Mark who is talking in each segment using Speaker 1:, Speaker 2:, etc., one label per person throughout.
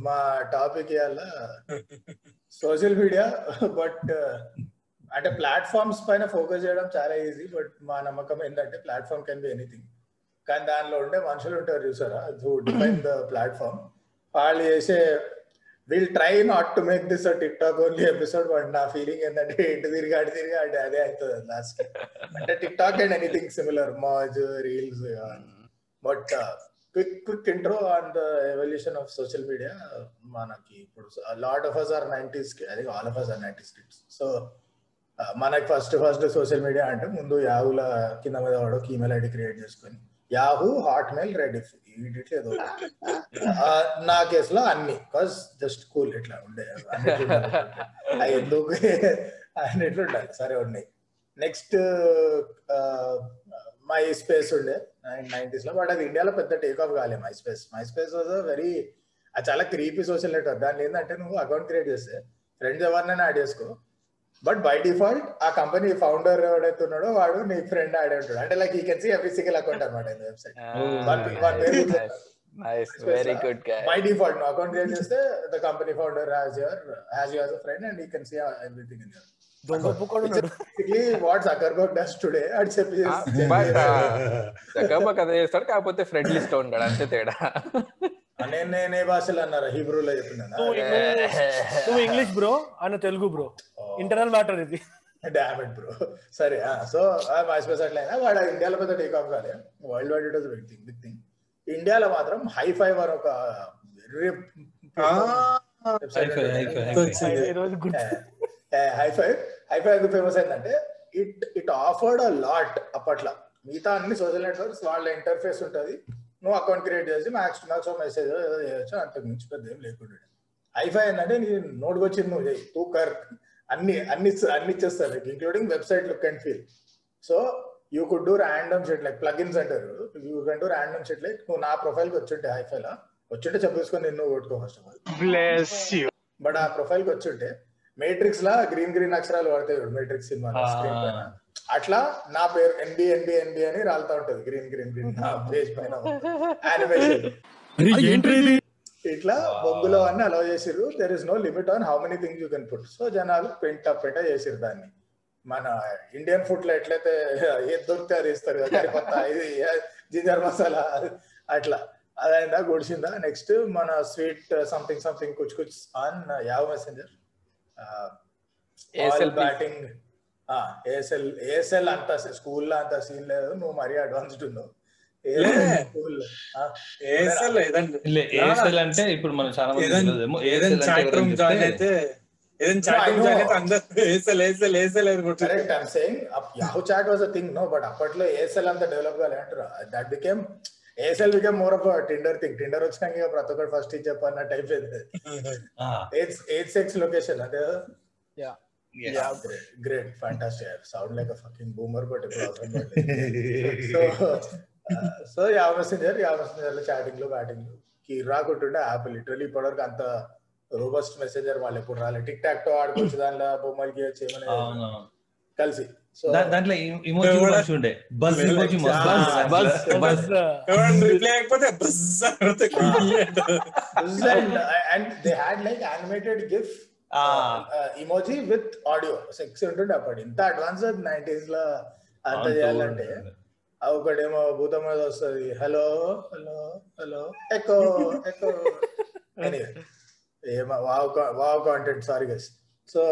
Speaker 1: మా టాపిక్ ఇవాళ social media but అంటే ప్లాట్ఫామ్స్ పైన ఫోకస్ చేయడం చాలా ఈజీ బట్ మా నమ్మకం ఏంటంటే ప్లాట్ఫామ్ కెన్ బి ఎనీథింగ్ కానీ దానిలో ఉండే మనుషులు ఉంటారు చూసారా? హూ డిఫైన్ ద ప్లాట్ఫామ్ వాళ్ళు చేసే will try not to make this TikTok only episode but నా ఫీలింగ్ ఏంటంటే ఇటు తిరిగి అటు తిరిగి అంటే అదే అవుతుంది లాస్ట్ అంటే TikTok and anything similar Moj reels but quick quick intro and the evolution of social media మనకి ఇప్పుడు లాట్ ఆఫ్ అస్ ఆర్ నైన్టీస్కి అది all of us our nineties kids so మనకి ఫస్ట్ ఫస్ట్ సోషల్ మీడియా అంటే ముందు యాహూల కింద మీద వాడు ఈమెయిల్ ఐడి క్రియేట్ చేసుకొని యాహూ హాట్ మెయిల్ రెడిఫ్ వీటిట్లో ఏదో నా కేసులో అన్ని బికాస్ జస్ట్ కూల్ ఇట్లా ఉండే ఎందుకు? అన్నిట్లు ఉండాలి సరే ఉన్నాయి. నెక్స్ట్ మై స్పేస్ ఉండే. నైన్టీస్లో బట్ అది ఇండియాలో పెద్ద టేక్ ఆఫ్ కాలే MySpace MySpace was very అది చాలా క్రీపీ సోషల్ నెట్వర్క్ దాన్ని ఏంటంటే నువ్వు అకౌంట్ క్రియేట్ చేస్తే ఫ్రెండ్స్ ఎవరినైనా యాడ్ చేసుకో బట్ బై డిఫాల్ట్ ఆ కంపెనీ ఫౌండర్ ఎవడైతే ఉన్నాడో వాడు నీ ఫ్రెండ్ ఆడే ఉంటాడు. అంటే లైక్ ఈ can see every single account అనమాట website
Speaker 2: very good
Speaker 1: by default నువ్వు అకౌంట్ క్రియేట్ చేస్తే the company founder has your has your friend and you can see everything in
Speaker 2: your అదే చేస్తాడు కాకపోతే ఫ్రెండ్ లిస్ట్ ఉంటాడు అంతే తేడా.
Speaker 1: నేను ఏ భాషలో అన్నారా హీబ్రూలో
Speaker 3: నువ్వు ఇంగ్లీష్ బ్రో అన్న తెలుగు బ్రో ఇంటర్నల్ మ్యాటర్ ఇది.
Speaker 1: డామెట్ బ్రో సరే సో మై స్పేస్ అట్లయినా వాడు ఇండియాలో పెద్ద టేక్ ఆఫ్ కాలే world wide it was big thing big thing ఇండియాలో మాత్రం హై ఫైవ్ అని ఒక హై ఫైవ్ హై ఫైవ్ ఎందుకు ఫేమస్ అయిందంటే it it offered a lot అప్పట్లో. మిగతా అన్ని సోషల్ నెట్వర్క్స్ వాళ్ళ ఇంటర్ఫేస్ ఉంటుంది. నువ్వు అకౌంట్ క్రియేట్ చేసి మ్యాక్స్ మ్యాక్స్ మెసేజ్ ఏదో చేయొచ్చు అంతకు మించి పెద్ద ఏం లేకుండా ఐఫై ఏంటంటే నీ నోట్కి వచ్చింది నువ్వు చేయి టూ కర్. అన్ని అన్ని అన్ని ఇచ్చేస్తారు including website look and feel so you could do random shit like plugins అంటారు. You can do random shit like నువ్వు నా ప్రొఫైల్కి వచ్చుంటే హైఫైలా వచ్చుంటే చెప్పేసుకొని నిన్ను కొట్టుకో ఫస్ట్ ఆఫ్ ఆల్ బట్ ఆ ప్రొఫైల్కి వచ్చుంటే మేట్రిక్స్ లా గ్రీన్ గ్రీన్ అక్షరాలు పడతాయి మేట్రిక్స్ సినిమా స్క్రీన్ పైన. అట్లా నా పేరు ఎన్బి ఎన్బి ఎన్బి అని రాలుతా ఉంటది గ్రీన్ గ్రీన్ గ్రీన్ పేజ్ పైన యానిమేషన్ ఇట్లా బొగ్గులో అన్ని అలౌ చేసిర్రు. There is no limit on how many things you can put so జనాలు పెంట పెంట చేసిరు దాన్ని. మన ఇండియన్ ఫుడ్లో ఎట్లయితే ఏది దొరికితే అది ఇస్తారు కదా కరిపత్త ఇది జింజర్ మసాలా అట్లా. అదైందా గుడిసిందా? నెక్స్ట్ మన స్వీట్ సంథింగ్ సంథింగ్ కుచ్ కుచ్ on Yahoo messenger batting ASL ASL అంత స్కూల్లో అంత సీన్ లేదు నువ్వు మరీ అడ్వాన్స్డ్ ఉన్నావు
Speaker 4: ఏఎస్ఎల్ అంటే ఇప్పుడు మనం చాలా మంది
Speaker 5: ఏదైనా చాట్ రూమ్ జాయిన్ అయితే ఏదైనా చాట్ రూమ్ జాయిన్ అయితే అందరూ ఏఎస్ఎల్ ఏఎస్ఎల్ ఏఎస్ఎల్ అనుకుంటారు
Speaker 1: correct I'm saying Yahoo chat was a thing no but అప్పట్లో ఏఎస్ఎల్ అంత డెవలప్ కాలే అంటారు that became ASL became more of Tinder thing Tinder వచ్చినాక ఇక ప్రతి ఒక్కటి ఫస్ట్ ఇచ్చి చెప్పన్న టైప్ ఎయిట్ సిక్స్ లొకేషన్ అదే great fantastic sound like fucking boomer but so so ya Messenger ya మెసెంజర్లో చాటింగ్లో బ్యాటింగ్లో. కి రాకుంటుండే యాప్ లిటరలీ ఇప్పటివరకు అంత రోబస్ట్ మెసెంజర్ వాళ్ళు ఎప్పుడు రాలేదు టిక్ టాక్తో ఆడుకోవచ్చు దానిలో బొమ్మలు గీయచ్చు ఏమైనా కలిసి.
Speaker 4: దాంట్లో ఇమోజీ కూడా ఉండే. బస్ ఇమోజీ
Speaker 2: బస్ బస్
Speaker 5: రిప్లై అయిపోతే bus
Speaker 1: and they had like animated GIF emoji with audio sex ఉంటుండే అప్పటి ఇంత అడ్వాన్స్ నైన్టీస్లో అంత చేయాలంటే. ఒకటేమో భూతం మీద వస్తుంది. Hello hello hello echo echo ఏమో wow wow content sorry guys so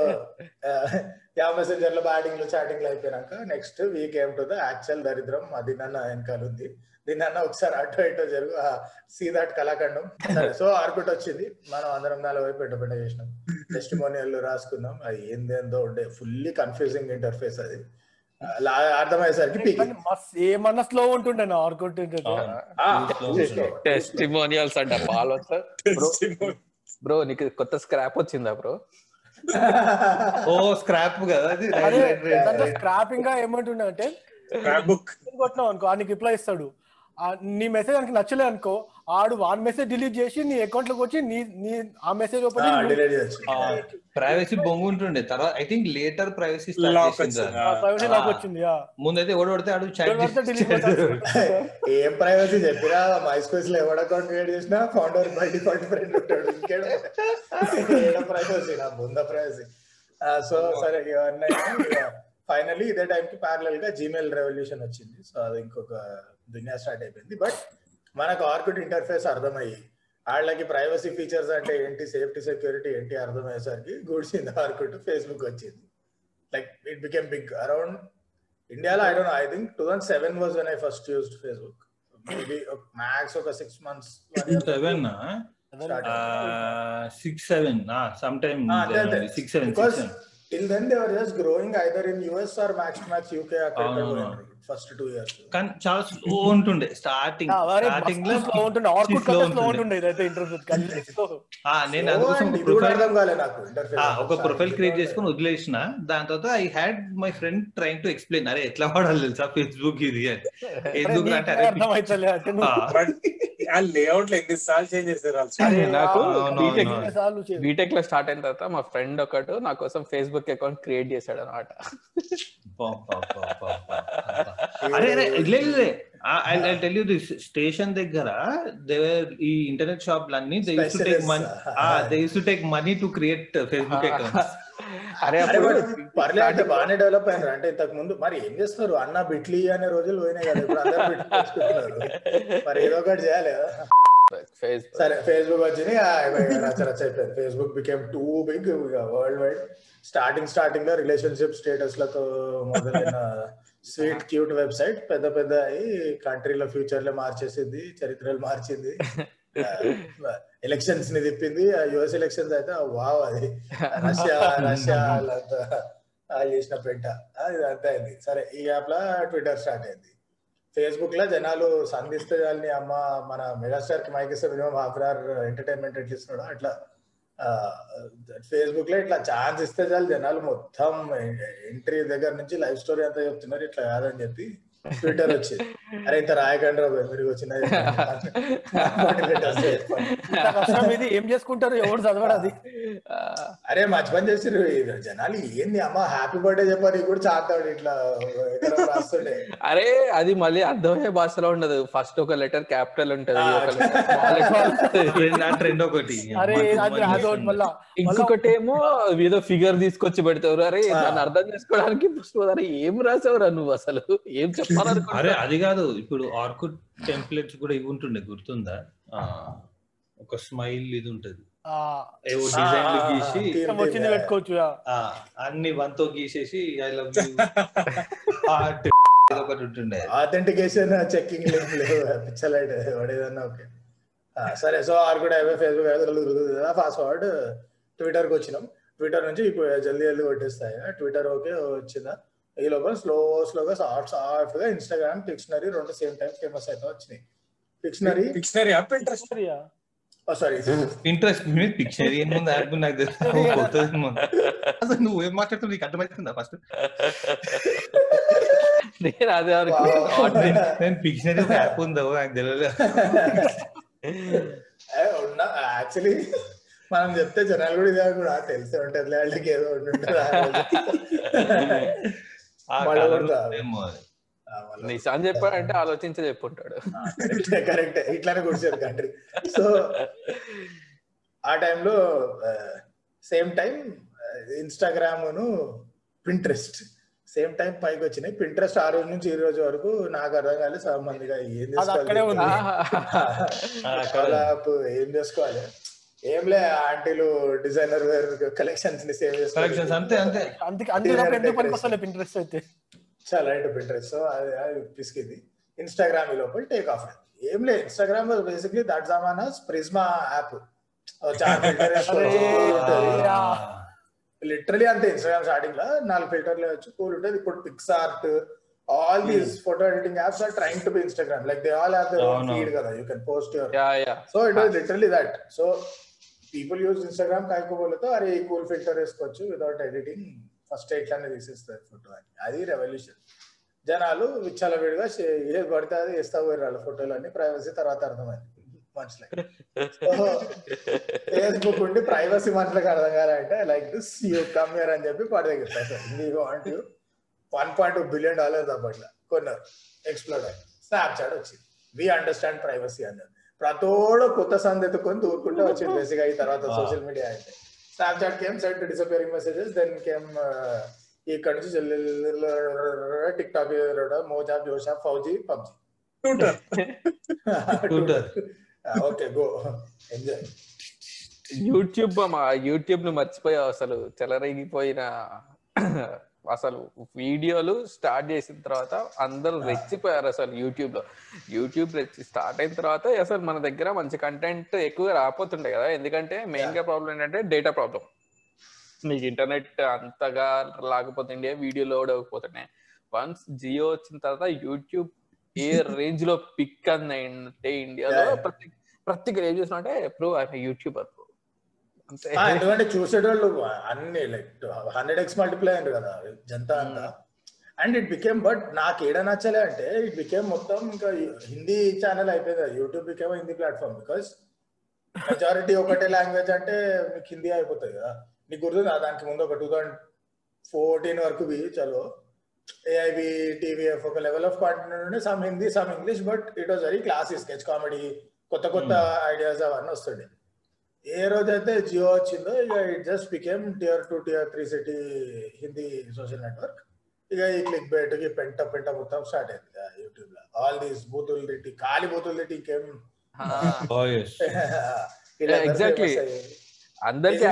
Speaker 1: ya మెసెంజర్లో బ్యాటింగ్లో చాటింగ్లో అయిపోయినాక నెక్స్ట్ వీక్ ఏం టు ద యాక్చువల్ దరిద్రం అది నన్న వెనకాల ఉంది. దీన్ని అన్న ఒకసారి అటు ఇటు జరుగు సీ దాట్ కళాఖండం. సరే సో ఆర్కుట్ వచ్చింది. మనం అందరం నలభై పెట్ట పెట్ట చేసినాం. టెస్టిమోనియల్ రాసుకున్నాం. అది ఏందేందో ఉండే ఫుల్లీ కన్ఫ్యూజింగ్ ఇంటర్ఫేస్ అది. అర్థమయ్యేసరికి
Speaker 3: ఏమన్నా స్లో ఉంటుండే
Speaker 2: టెస్టిమోనియల్స్ అంట బ్రో నీకు కొత్త స్క్రాప్ వచ్చిందా బ్రో
Speaker 4: ఓ స్క్రాప్ కదా
Speaker 3: స్క్రాపింగ్గా ఏమంటుండే అంటే
Speaker 5: బుక్
Speaker 3: కొట్టినావు అనుకో ఆయనకి రిప్లై ఇస్తాడు. ఆ నీ మెసేజ్ మనకి నచ్చలే అనుకో ఆడు వాన్ మెసేజ్ డిలీట్ చేసి నీ అకౌంట్లోకి వచ్చి నీ నీ ఆ మెసేజ్ ఓపెన్
Speaker 4: ప్రైవసీ బొంగు ఉంటుండే తర్వాత I
Speaker 5: think
Speaker 4: later
Speaker 5: privacy.
Speaker 3: Privacy నాకు వచ్చింది.
Speaker 4: ముందైతే ఎవడు పడితే ఆడు చాట్.
Speaker 1: ఏం ప్రైవసీ చెప్పినా మై స్పేస్లో ఎవడ అకౌంట్ క్రియేట్ చేసినా ఫౌండర్ బై డిఫాల్ట్ ఫ్రెండ్ ఉంటాడు. ఇంకేడ ఏడ ప్రైవసీ నా బుంద ప్రైవసీ సో సరే ఇవన్నీ ఫైనల్లీ ఇదే టైంకి ప్యారలల్గా జీమెయిల్ రెవల్యూషన్ వచ్చింది. సో అది ఇంకొక దునియా స్టార్ట్ అయిపోయింది. బట్ మనకు ఆర్కుట్ ఇంటర్ఫేస్ అర్థమయ్యి వాళ్ళకి ప్రైవసీ ఫీచర్స్ అంటే ఏంటి సేఫ్టీ సెక్యూరిటీ ఏంటి అర్థమయ్యేసరికి గుడిసింది ఆర్కుట్ ఫేస్బుక్ వచ్చింది. Like it became big around ఇండియాలో I don't I think two thousand seven was when I first used Facebook maybe max ఒక
Speaker 4: six months seven six seven some time six seven
Speaker 1: till then they were just growing either in US or max max UK
Speaker 4: అవును.
Speaker 1: First two years
Speaker 4: కానీ చాలా slow ఉంటుండే. Starting
Speaker 3: స్టార్టింగ్లో slow ఉంటుండే. Orkut slow
Speaker 4: ఉంటుండే.
Speaker 3: ఇదైతే interview
Speaker 4: ఆ, నేను అందుకోసం
Speaker 1: అర్థం కాలే నాకు ఇంటర్ఫేస్
Speaker 4: ఒక ప్రొఫైల్ క్రియేట్ చేసుకుని వదిలేసిన. దాని తర్వాత I had my friend trying to explain అరే ఎట్లా వాడాలి తెలుసా ఫేస్బుక్ ఇది అని. ఎందుకు అంటే అరే
Speaker 3: అర్థం అవుతలే అంటే
Speaker 4: ఆ,
Speaker 5: బట్ ఆ లేఅవుట్లో ఎన్ని సార్లు చేంజ్ చేశారు
Speaker 2: నాకు బీటెక్. బీటెక్లో స్టార్ట్ అయిన తర్వాత మా ఫ్రెండ్ ఒకడు నా కోసం ఫేస్బుక్ అకౌంట్ క్రియేట్ చేశాడు అనమాట.
Speaker 4: అరే అరే లేదు I tell you this station దగ్గర దేవర్ ఈ ఇంటర్నెట్ షాప్ లన్నీ they used to take
Speaker 1: money.
Speaker 4: They used to take money to create Facebook accounts
Speaker 2: అరే
Speaker 1: అరే
Speaker 2: అప్పుడు
Speaker 1: but పర్లే అంటే బాగానే డెవలప్ అయినారు. అంటే ఇంతకు ముందు మరి ఏం చేస్తారు అన్న బిట్లీ అనే రోజులు పోయినాయి కదా. ఇప్పుడు అందరు మరి ఏదో ఒకటి చేయాలి సరే ఫేస్బుక్ వచ్చింది. ఆ, రచ్చ రచ్చ అయిపోయింది. Facebook became too big world wide starting స్టార్టింగ్లో రిలేషన్షిప్ స్టేటస్లతో మొదలైన స్వీట్ క్యూట్ వెబ్సైట్ పెద్ద పెద్ద కంట్రీలో ఫ్యూచర్లో మార్చేసింది చరిత్రలు మార్చింది. ఎలక్షన్స్ని తిప్పింది. యుఎస్ ఎలక్షన్స్ అయితే వావ్ అది. రష్యా రష్యా వాళ్ళు చేసిన పెంట. అది అంతా అయింది. సరే ఈ యాప్లో ట్విట్టర్ స్టార్ట్ అయింది. ఫేస్బుక్లో జనాలు సంధిస్తే అమ్మ మన మెగాస్టార్కి మైక్ ఇస్తే మినిమం హాఫ్ అవర్ ఎంటర్టైన్మెంట్ ఎట్లా ఇస్తున్నాడు అట్లా ఫేస్బుక్లో ఇట్లా ఛాన్స్ ఇస్తే చాలు జనాలు మొత్తం ఎంట్రీ దగ్గర నుంచి లైఫ్ స్టోరీ అంతా చెప్తున్నారు ఇట్లా కాదని చెప్పి. ట్విట్టర్ వచ్చింది అరే ఇంత రాయకండి మీరు వచ్చిన
Speaker 3: ఇది ఏం చేసుకుంటారు? ఎవరు చదవడు అది.
Speaker 1: అరే మంచి పని చేసిర్రు. ఇది జనాలు ఏంది? అమ్మ హ్యాపీ బర్త్డే చెప్పని కూడా చాతాడు ఇట్లా రాస్తుండే
Speaker 2: అరే అది మళ్ళీ అర్థమయ్యే భాషలో ఉండదు. ఫస్ట్ ఒక లెటర్ క్యాపిటల్ ఉంటది.
Speaker 4: ఒకటి
Speaker 3: అరే
Speaker 2: ఇంకొకటి ఏమో ఏదో ఫిగర్ తీసుకొచ్చి పెడతారు అరే. దాన్ని అర్థం చేసుకోవడానికి ఏం రాసావురా నువ్వు అసలు? ఏం
Speaker 4: అరే అది కాదు. ఇప్పుడు ఆర్కుట్ టెంప్లెట్స్ కూడా ఇవి ఉంటుండే గుర్తుందా? ఆ, ఒక స్మైల్ ఇది ఉంటది.
Speaker 3: ఆ,
Speaker 4: ఏవో గీసి
Speaker 3: వచ్చింది పెట్టుకోవచ్చు
Speaker 4: అన్ని వన్తో గీసేసి ఐ లవ్ యూ హార్ట్ ఒకటి ఉంటుండే.
Speaker 1: ఆథెంటికేషన్ చెక్కింగ్ పిచ్చలైట్ వాడేదన్నా ఓకే. సరే సో ఆరు కూడా అవే ఫేస్బుక్ ఫాస్ట్ ఫార్వర్డ్ ట్విట్టర్కి వచ్చినాం. ట్విట్టర్ నుంచి ఇప్పుడు జల్దీ జల్దీ కొట్టేస్తాయి. ట్విట్టర్ ఓకే వచ్చిందా? ఈ లోపల స్లో స్లోగా సాఫ్ట్ సాఫ్ట్గా ఇన్స్టాగ్రామ్ డిక్షనరీ రెండు సేమ్ టైం ఫేమస్ అయితే వచ్చినాయి.
Speaker 5: Dictionary dictionary app
Speaker 3: interest?
Speaker 1: Sorry
Speaker 4: interest మీద పిక్చర్ ఏముంది యాప్ నాకు తెలుసు. అసలు నువ్వు ఏం మాట్లాడుతావు నీకు అర్థమవుతుందా ఫస్ట్
Speaker 2: నేను అదే
Speaker 4: నేను పిక్చర్ ఒక యాప్ ఉందో నాకు తెలియదు
Speaker 1: యాక్చువల్లీ మనం చెప్తే జనాలు కూడా ఇదే కూడా తెలిసే ఉంటది వాళ్ళకి ఏదో ఉంటుంటుంది
Speaker 2: నిశాన్ చెప్పాడంటే ఆలోచించే చెప్పుంటాడు.
Speaker 1: Correct correct. ఇట్లానే కూర్చోరు కంట్రీ సో ఆ టైంలో సేమ్ టైం ఇన్స్టాగ్రామ్ను పింట్రెస్ట్. సేమ్ టైం పైకి వచ్చినాయి. పింట్రెస్ట్ ఆ రోజు నుంచి ఈ రోజు వరకు నాకు అర్థం కాలేదు చాలా మందిగా ఏం. చేసుకోవాలి. ఏం చేసుకోవాలి? ఏం లే ఆంటీలు డిజైనర్ వేర్ కలెక్షన్స్ని సేవ్
Speaker 4: కలెక్షన్స్ అంతే అంతే.
Speaker 3: అందుకే అందులో ఎందుకు ఇంట్రెస్ట్ అయితే.
Speaker 1: చాలా రైట్ పింట్రెస్ట్ అది అది పిసికింది. ఇన్స్టాగ్రామ్ లోపల టేక్ ఆఫ్ అయింది ఏం లేదు ఇన్స్టాగ్రామ్ బేసిక్లీ దట్ జమానాస్ ప్రిజ్మా యాప్. లిటరలీ అంతే ఇన్స్టాగ్రామ్ స్టార్టింగ్లో నాలుగు ఫిల్టర్లు వచ్చి కూల్ ఉంటుంది ఇప్పుడు pics art all these photo editing apps are trying to be Instagram like they all have their
Speaker 4: అవును.
Speaker 1: ఫీడ్ కదా. You can post your
Speaker 2: ya ya
Speaker 1: so it was literally that so people use Instagram కాకపోతే అరే ఈ cool filter వేసుకోవచ్చు without editing first ఇట్లానే తీసేస్తారు photo అని అది రెవల్యూషన్ జనాలు విచ్చలవిడిగా చే- ఏది పడితే అది వేస్తా పోయారు వాళ్ళ ఫోటోలు అన్ని ప్రైవసీ తర్వాత అర్థమైంది మనుషులకి ఫేస్బుక్ ఉండి ప్రైవసీ మనుషులకు అర్థం కాలంటే like this you come here అని చెప్పి పడి దగ్గర మీకు want you one point two billion dollars అప్పట్లో కొన్నారు ఎక్స్ప్లోర్ అయ్యి స్నాప్ చాట్ వచ్చింది వి అండర్స్టాండ్ ప్రైవసీ అన్నారు ప్రతోడు కొత్త సందెత్తుకొని దూరుకుంటే వచ్చింది బేసిక్ అయ్యి తర్వాత సోషల్ మీడియా అయితే. Snapchat came send disappearing messages then came ఇక్కడ నుంచి టిక్ టాక్ మోజా జోషా Fauji
Speaker 5: PUBG
Speaker 4: Twitter.
Speaker 1: Okay go enjoy
Speaker 2: YouTube మా యూట్యూబ్ను మర్చిపోయావు అసలు. చెలరేగిపోయిన అసలు వీడియోలు స్టార్ట్ చేసిన తర్వాత అందరూ రెచ్చిపోయారు అసలు యూట్యూబ్లో యూట్యూబ్ రెచ్చి స్టార్ట్ అయిన తర్వాత అసలు మన దగ్గర మంచి కంటెంట్ ఎక్కువగా రాపోతుండే కదా. ఎందుకంటే మెయిన్గా ప్రాబ్లం ఏంటంటే డేటా ప్రాబ్లం మీకు ఇంటర్నెట్ అంతగా లేకపోతుండే వీడియో లోడ్ అవ్వకపోతున్నాయి వన్స్ జియో వచ్చిన తర్వాత యూట్యూబ్ ఏ రేంజ్లో పిక్ అంటే ఇండియాలో. ప్రతి ప్రతి ఏం చూసినా అంటే ప్రో ఐ యూట్యూబర్.
Speaker 1: ఎందుకంటే చూసేటోళ్ళు అన్ని లైక్ హండ్రెడ్ ఎక్స్ మల్టిప్లై అయ్యారు కదా జనతా అంతా. అండ్ ఇట్ బికేమ్ బట్ నాకు ఏడ నచ్చలే అంటే ఇట్ బికేమ్ మొత్తం ఇంకా హిందీ ఛానల్ అయిపోయింది YouTube became Hindi platform because majority ఒకటే లాంగ్వేజ్ అంటే మీకు హిందీ అయిపోతుంది కదా. నీకు గుర్తుందా దానికి ముందు ఒక టూ థౌసండ్ ఫోర్టీన్ వరకు బి చలో ఏఐబి టీవీఎఫ్ ఒక లెవెల్ ఆఫ్ కాంటెంట్ ఉండే some Hindi some English but it was very classy sketch comedy కొత్త కొత్త ఐడియాస్ అవన్నీ వస్తుండే. ఏ రోజైతే జియో వచ్చిందో ఇక it just became tier two tier three city Hindi social network ఇక ఈ క్లిక్ బెట్కి పెంట పెంట మొత్తం స్టార్ట్ అయింది యూట్యూబ్లో. ఆల్ దీస్ బూతులు తిట్టి ఖాళీ బూతులు తిట్టి ఇంకేం?
Speaker 2: exactly. అందరికి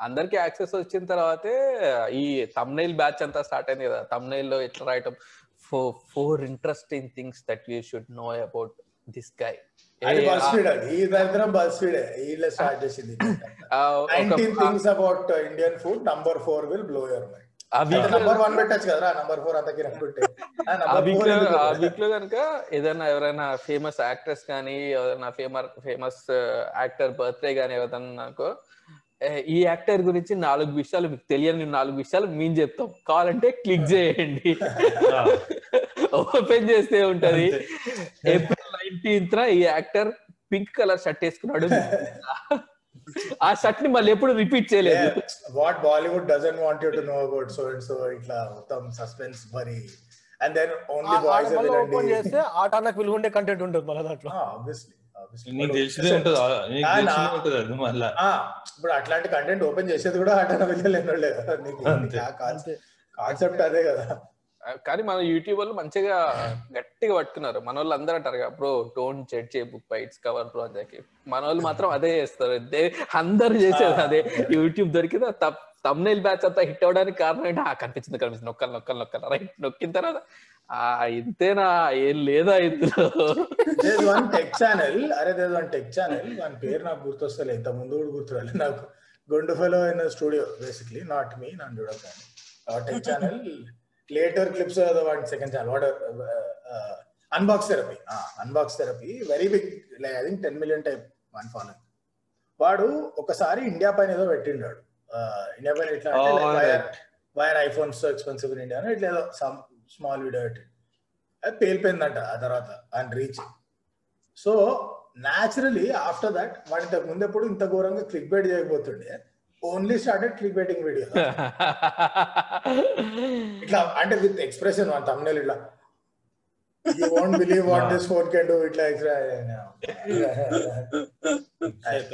Speaker 2: అందరికి యాక్సెస్ వచ్చిన తర్వాతే ఈ తమ్నైల్ బ్యాచ్ అంతా స్టార్ట్ అయింది కదా. తమ్నైల్లో ఎట్లా రాయటం? Four four interesting things that you should know about this guy
Speaker 1: అది బస్ ఫీడ్ అది. ఈ దరిద్రం బస్ ఫీడ్ వీళ్ళే స్టార్ట్ చేసింది nineteen things about Indian food number four will blow your mind number one పెట్టచ్చు కదా నంబర్ ఫోర్ అంత
Speaker 2: వీక్లో కనుక ఏదైనా ఎవరైనా ఫేమస్ యాక్ట్రెస్ కానీ ఎవరైనా ఫేమస్ ఫేమస్ యాక్టర్ బర్త్డే కానీ నాకు ఈ యాక్టర్ గురించి నాలుగు విషయాలు మీకు తెలియని నాలుగు విషయాలు మేము చెప్తాం. కావాలంటే క్లిక్ చేయండి. ఓపెన్ చేస్తే ఉంటది. నైన్టీన్త్ ఈ యాక్టర్ పింక్ కలర్ షర్ట్ వేసుకున్నాడు. ఆ షర్ట్ని మళ్ళీ ఎప్పుడు రిపీట్ చేయలేదు.
Speaker 1: What Bollywood doesn't want you to know about so and so ఇట్లా మొత్తం సస్పెన్స్ మరి and then only boys
Speaker 3: open చేస్తే ఆట నాకు విలువ ఉండే కంటెంట్ ఉంటుంది మళ్ళీ దాంట్లో.
Speaker 1: ఆబ్వియస్లీ
Speaker 4: నీకు తెలిసిందే ఉంటుంది నీకు
Speaker 1: ఆ,
Speaker 4: తెలిసిందే
Speaker 1: నా-
Speaker 4: ఉంటుంది అది మళ్ళా.
Speaker 1: ఇప్పుడు అట్లాంటి కంటెంట్ ఓపెన్ చేసేది కూడా ఆట వెళ్ళలేను. కాన్సెప్ట్ అదే కదా.
Speaker 2: కానీ మన యూట్యూబ్ వాళ్ళు మంచిగా గట్టిగా పట్టుకున్నారు. మన వాళ్ళు అందరూ అంటారు bro don't judge a book by its cover bro అని మన వాళ్ళు మాత్రం అదే చేస్తారు. అందరూ చేసేది అదే. యూట్యూబ్ దొరికింది తమ్నైల్ బ్యాచ్ అంతా హిట్ అవడానికి కారణం ఏంటి? ఆ కనిపించింది కనిపించింది. నొక్కలు నొక్కలు నొక్కలు. రైట్ నొక్కిన తర్వాత ఆ ఇంతేనా? ఏం లేదా ఇందులో?
Speaker 1: వన్ టెక్ ఛానల్ అరే దేస్ వన్ టెక్ ఛానల్ వాని పేరు నాకు గుర్తొస్తలే ఇంత ముందు కూడా గుర్తురాలి నాకు గొండు ఫెలో అయిన స్టూడియో బేసిక్లీ నాట్ మీ నన్ను చూడకాని ఆ tech channel later clips one second channel what Unbox Therapy Unbox Therapy very big like I think ten million type one following వాడు ఒకసారి ఇండియా పైన ఏదో పెట్టిండాడు. ఇండియా పైన
Speaker 4: Oh,
Speaker 1: why are iPhones expensive in India ఇట్లా ఏదో some small video పెట్టి. అది పేలిపోయిందంట ఆ తర్వాత ఆయన reach so naturally after that వాడి ఇంతకు ముందు ఎప్పుడు ఇంత ఘోరంగా click bait చేయకపోతుండే. Only started click baiting video ఇట్లా అంటే విత్ ఎక్స్ప్రెషన్ వన్ తమ్నేల్ ఇట్లా you won't believe what this phone can do ఇట్లా ఇట్లా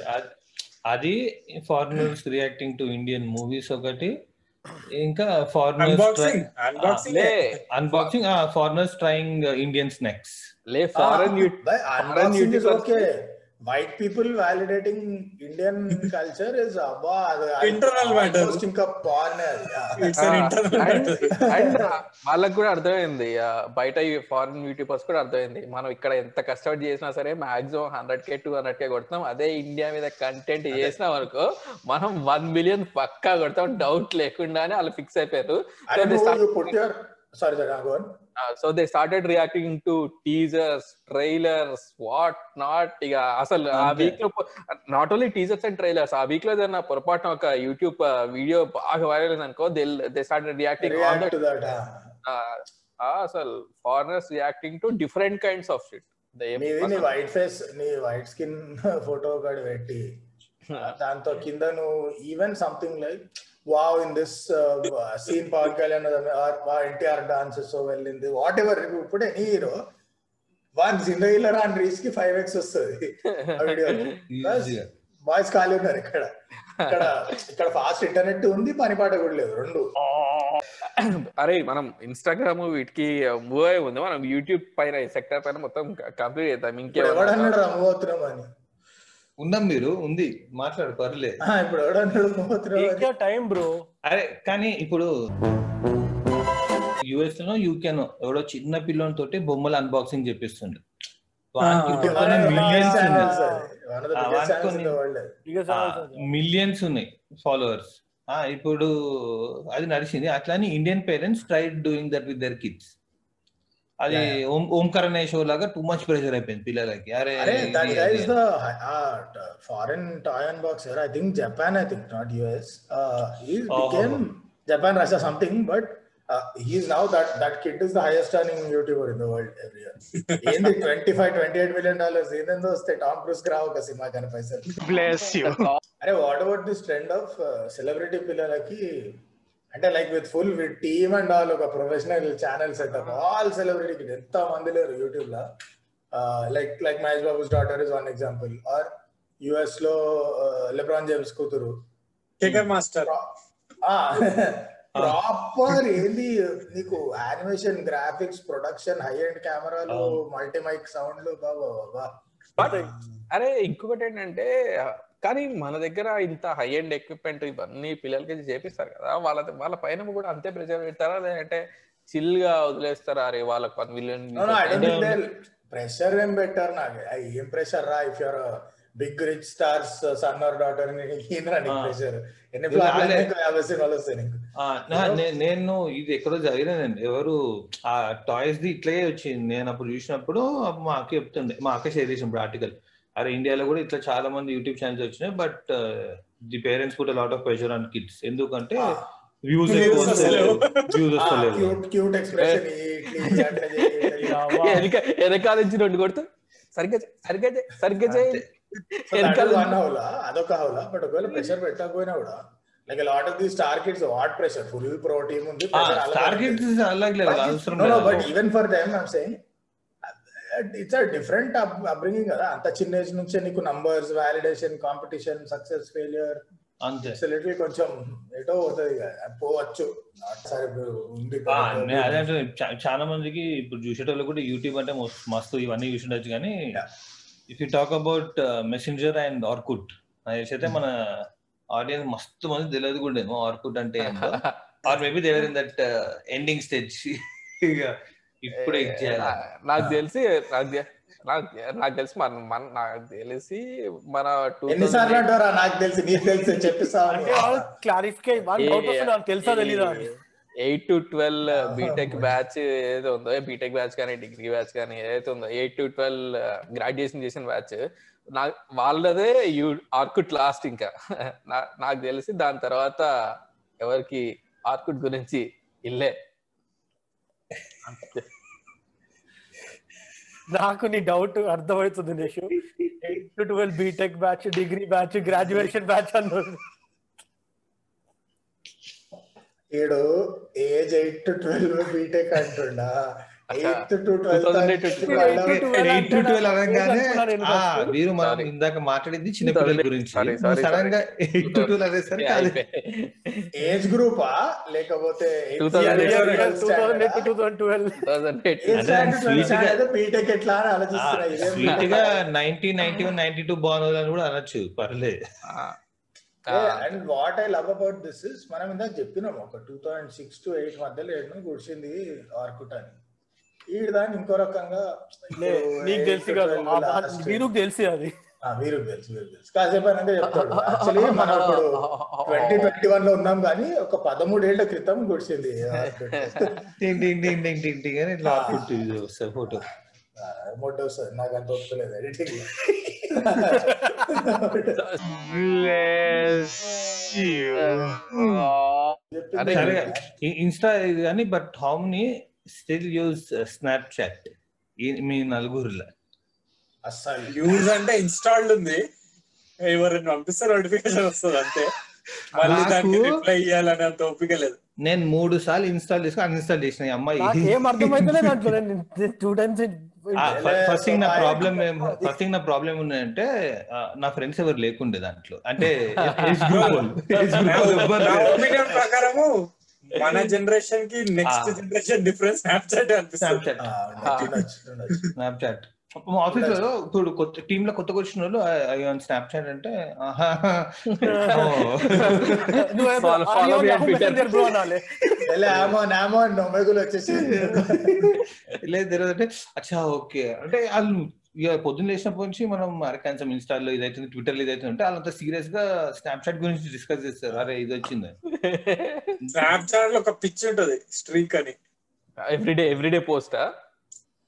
Speaker 4: అ- అది foreigners reacting to Indian movies ఒకటి. ఇంకా ఫారినర్స్
Speaker 5: అన్బాక్సింగ్ అన్బాక్సింగ్
Speaker 2: లే
Speaker 4: unboxing foreigners trying Indian snacks
Speaker 2: లే foreign
Speaker 1: unboxing is
Speaker 2: YouTubers-
Speaker 1: okay white people validating Indian culture is అబ్బా
Speaker 5: matter.
Speaker 1: almost ఇంకా
Speaker 5: అన్ ఇంటర్నల్
Speaker 2: అండ్ వాళ్ళకి కూడా అర్థమైంది. బయట ఫారిన్ యూట్యూబర్స్ కూడా అర్థమైంది. మనం ఇక్కడ ఎంత కష్టపడి చేసినా సరే maximum hundred K two hundred K కొడతాం అదే ఇండియా మీద కంటెంట్ చేసినాం అనుకో మనం వన్ మిలియన్ పక్కా కొడతాం. డౌట్ లేకుండానే వాళ్ళు ఫిక్స్ అయిపోయారు.
Speaker 1: Sorry sir
Speaker 2: so they started reacting to teasers trailers what not ఇక అసలు ఆ. వీక్లో not only teasers and trailers ఆ వీక్లో ఏదైనా పొరపాటున ఒక యూట్యూబ్ వీడియో బాగా వైరల్ అయింది అనుకో దే దే స్టార్టెడ్ రియాక్టింగ్ అసలు foreigners reacting to different kinds of
Speaker 1: shit నీ వైట్ ఫేస్ నీ వైట్ స్కిన్ ఫోటో ఒకటి పెట్టి దాంతో కింద నువ్వు even something like wow in this scene Pawan Kalyan NTR dance so వెళ్ళింది వాట్ ఎవర్ ఇప్పుడు ఎనీ హీరో వన్ జిందగీలో రాని రీచ్కి ఫైవ్ ఎక్స్ వస్తుంది. బాయ్స్ ఖాళీ ఉన్నారు ఇక్కడ. ఇక్కడ ఇక్కడ ఫాస్ట్ ఇంటర్నెట్ ఉంది పని పాట కూడా లేదు రెండు.
Speaker 2: అరే మనం ఇన్స్టాగ్రామ్ వీటికి మూవ్ అయి ఉంది మనం యూట్యూబ్ పైన సెక్టర్ పైన మొత్తం కంప్లీట్ చేద్దాం.
Speaker 1: ఇప్పుడు ఎవడన్నాడు
Speaker 2: ఇంకేమన్నా
Speaker 1: రమ్ము అవుతున్నాం అని.
Speaker 4: ఉన్నాం మీరు? ఉంది. మాట్లాడు పర్లేదు
Speaker 1: ఇప్పుడు ఎవడన్నాడు
Speaker 3: టైం బ్రో.
Speaker 4: అరే కానీ ఇప్పుడు యుఎస్లో యూకేనో ఎవడో చిన్న పిల్లని తోటి బొమ్మలు అన్బాక్సింగ్ చెప్పిస్తుండే. వానికి
Speaker 5: Ah.
Speaker 4: ఇప్పుడు
Speaker 1: One of the biggest
Speaker 4: millions
Speaker 1: channels అది. One of the
Speaker 4: ఆ,
Speaker 1: biggest
Speaker 4: వాటితో
Speaker 1: channels in the world అది.
Speaker 3: ఇక
Speaker 4: మిలియన్స్ ఉన్నాయి ఫాలోవర్స్ ఇప్పుడు అది నడిచింది. అట్లానే Indian parents try doing that with their kids అది
Speaker 1: Yeah, yeah.
Speaker 4: ఓం ఓంకరణ షో లాగా టూ మచ్ ప్రెషర్ అయిపోయింది పిల్లలకి అరే
Speaker 1: అరే దట్
Speaker 4: ఇది-
Speaker 1: గై
Speaker 4: ఇది-
Speaker 1: is the foreign toy unboxer I think Japan I think not US he
Speaker 4: Oh.
Speaker 1: Became Japan Russia something but he's now that that kid is the highest earning YouTuber in the world every year ఏంది twenty five twenty eight million dollars ఏందో వస్తే Tom క్రూస్కి రావు ఒక సినిమా కానీ పైసలు
Speaker 6: bless you
Speaker 1: అరే what about this trend of celebrity పిల్లలకి అంటే like with full with team and all ఒక professional channel setup all celebrity ఎంత మంది లేరు యూట్యూబ్లో? Like like Mahesh Babu's daughter is one example or యుఎస్లో లెబ్రాన్ జేమ్స్ కూతురు.
Speaker 5: మాస్టర్
Speaker 1: ప్రాపర్ ఏంది? నీకు animation graphics production high and కెమెరాలు మల్టీ మైక్ సౌండ్లు బాబా బాబా
Speaker 2: బట్ అరే ఇంకొకటి ఏంటంటే కానీ మన దగ్గర ఇంత హై ఎండ్ ఎక్విప్మెంట్ ఇవన్నీ పిల్లలకి చేపిస్తారు కదా. వాళ్ళ వాళ్ళ పైన కూడా అంతే ప్రెజర్ పెడతారా? లేదంటే చిల్గా వదిలేస్తారా? అరే వాళ్ళకి వన్ మిలియన్
Speaker 1: ప్రెషర్ ఏం పెట్టారు నాకు. ఐ, ఏం ప్రెషర్ రా? If your big
Speaker 4: rich
Speaker 1: stars son
Speaker 4: or
Speaker 1: daughter.
Speaker 4: Pressure.
Speaker 1: యాభై సినిమాలు వస్తాయి
Speaker 4: నేను ఇది ఎక్కడో చదివినానండి ఎవరు ఆ టాయ్స్ ది ఇట్లే వచ్చింది. నేను అప్పుడు చూసినప్పుడు మా అక్క చెప్తుండే మా అక్క షేర్ చేసినప్పుడు ఆర్టికల్ అరే ఇండియాలో కూడా ఇట్లా చాలా మంది యూట్యూబ్ ఛానల్స్ వచ్చినాయి but the parents put lot of pressure on kids ఎందుకంటే వ్యూస్
Speaker 2: వెనకాల నుంచి రెండు కొడుతూ సరిగ్గా సరిగ్గా సరిగ్గా చేయి.
Speaker 1: అదొక హౌలా బట్ ఒకవేళ ప్రెషర్ పెట్టకపోయినా కూడా like lot of the star kids what pressure full pro team ఉంది
Speaker 4: స్టార్. కిడ్స్ అలాగే లేదు. అవసరం
Speaker 1: no, no,
Speaker 4: లేదు.
Speaker 1: but it's a different upbringing కదా. అంత చిన్న ఏజ్ నుంచే నీకు numbers validation competition success failure
Speaker 4: అంతే.
Speaker 1: ఇట్స్ లిటిల్ కొంచెం ఎటో పోతుంది కదా పోవచ్చు. ఉంది
Speaker 4: అదే చాలా మందికి ఇప్పుడు చూసేటోళ్ళు కూడా యూట్యూబ్ అంటే మస్తు- మస్తు ఇవన్నీ చూసిండొచ్చు కానీ
Speaker 1: Yeah.
Speaker 4: If you talk about Messenger and Orkut అయితే మన ఆడియన్స్ మస్తు మంది తెలియదు కూడా. ఆర్కుట్ అంటే ఏంటో or maybe they were in that ending stage ఇప్పుడు
Speaker 2: నాకు తెలిసి నాకు తెలిసి మన మన నాకు తెలిసి మన టూ
Speaker 1: ఎన్నిసార్లు అంటారా నాకు తెలిసి నీకు తెలిసి
Speaker 3: క్లారిఫికే తెలుసా తెలీదా
Speaker 2: eight to twelve BTech batch ఏదో ఉందో బీటెక్ బ్యాచ్ కానీ డిగ్రీ బ్యాచ్ కానీ ఏదైతే ఉందో ఎయిట్ టు ట్వెల్వ్ గ్రాడ్యుయేషన్ చేసిన బ్యాచ్ నా వాళ్ళదే యూ ఆర్కుట్ లాస్ట్ ఇంకా. నాకు తెలిసి దాని తర్వాత ఎవరికి ఆర్కుట్ గురించి ఇల్లే.
Speaker 3: నాకు నీ డౌట్ అర్థమవుతుంది నీకు eight to twelve BTech batch degree batch graduation batch అన్నారు
Speaker 1: ఈడు age eight to twelve BTech అంటుండా. Eighth to
Speaker 2: 2008
Speaker 1: twelve
Speaker 4: eight to twelve అనగానే
Speaker 3: అనుకున్నాను
Speaker 4: ఆ,
Speaker 3: first.
Speaker 4: వీరు మనం. ఇందాక మాట్లాడింది చిన్నపిల్లల గురించి.
Speaker 2: Sorry, sorry,
Speaker 4: సడన్గా ఎయిట్ టు ట్వెల్వ్ అనేసరికి అది.
Speaker 1: ఏజ్ గ్రూపా? లేకపోతే
Speaker 2: 2008
Speaker 3: two thousand eight two thousand twelve
Speaker 4: sweet గా-
Speaker 1: బీటెక్ ఎట్లా అని ఆలోచిస్తున్నా? ఇదేం
Speaker 4: స్వీట్గా
Speaker 1: ఆ?
Speaker 4: Ninety ninety one ninety two బాగుంది అని కూడా అనొచ్చు పర్లేదు.
Speaker 1: And what I love about this is మనం ఇందాక చెప్పినాం ఒక two thousand six to eight మధ్యలో ఏడు కూర్చుంది ఆర్కుట్ అని. ఈడ దాన్ని ఇంకో రకంగా
Speaker 3: నీకు తెలిసి కాదు.
Speaker 1: 12 last.
Speaker 3: మీరు తెలిసి అది.
Speaker 1: ఆ, వీరు తెలుసు వీరు తెలుసు. కాసేపు అయినాక చెప్తాడు. యాక్చువల్లీ మనం ఇప్పుడు ట్వంటీ ట్వంటీ వన్లో ఉన్నాం కానీ ఒక పదమూడేళ్ళ క్రితం గుడిచింది
Speaker 4: ఇట్లా ఫోటో.
Speaker 1: మొట్ట వస్తుంది. నాకు అంత ఒప్పుకోలేదు ఎడిటింగ్.
Speaker 2: అరే,
Speaker 4: సరే ఇన్స్టా ఇది కానీ but how many still use Snapchat మీ నలుగురులో.
Speaker 1: అస్సలు.
Speaker 5: యూజ్ అంటే ఇన్స్టాల్డ్ ఉంది. ఎవరైనా పంపిస్తే నోటిఫికేషన్ వస్తుంది అంతే. మళ్ళీ
Speaker 4: నాకు-
Speaker 5: దానికి రిప్లై ఇవ్వాలని అంత ఓపిక లేదు.
Speaker 4: నేను మూడు సార్లు ఇన్స్టాల్ చేసుకుని అన్ఇన్స్టాల్ చేసిన అమ్మాయి.
Speaker 3: ఏం అర్థమైతేనే దాంట్లో టూ టైమ్స్
Speaker 4: ఫస్ట్ థింగ్ నా ప్రాబ్లం ఫస్ట్ థింగ్ నా ప్రాబ్లం ఆ, నా ఫ్రెండ్స్ ఎవరు లేకుండే దాంట్లో. అంటే
Speaker 5: ప్రకారము మన జనరేషన్కి next. Generation difference
Speaker 4: Snapchat Snapchat మా ఆఫీస్లో ఇప్పుడు కొత్త టీమ్లో కొత్తగా వచ్చిన వాళ్ళు స్నాప్చాట్ అంటే
Speaker 1: నామో అని నొమ్మెగులు వచ్చేసి
Speaker 4: లేదు తెలియదు అంటే అచ్చా ఓకే. అంటే వాళ్ళు ఇక పొద్దున్న లేచినప్పటి నుంచి మనం అరకాన్సం ఇన్స్టాల్లో ఇదైతుంది ట్విట్టర్ ఇదైతుంది అంటే వాళ్ళంతా సీరియస్గా స్నాప్చాట్ గురించి డిస్కస్ చేస్తారు. అరే ఇది వచ్చింది.
Speaker 5: స్నాప్చాట్లో ఒక పిచ్ ఉంటది స్ట్రీక్ అని.
Speaker 2: Everyday everyday పోస్టా?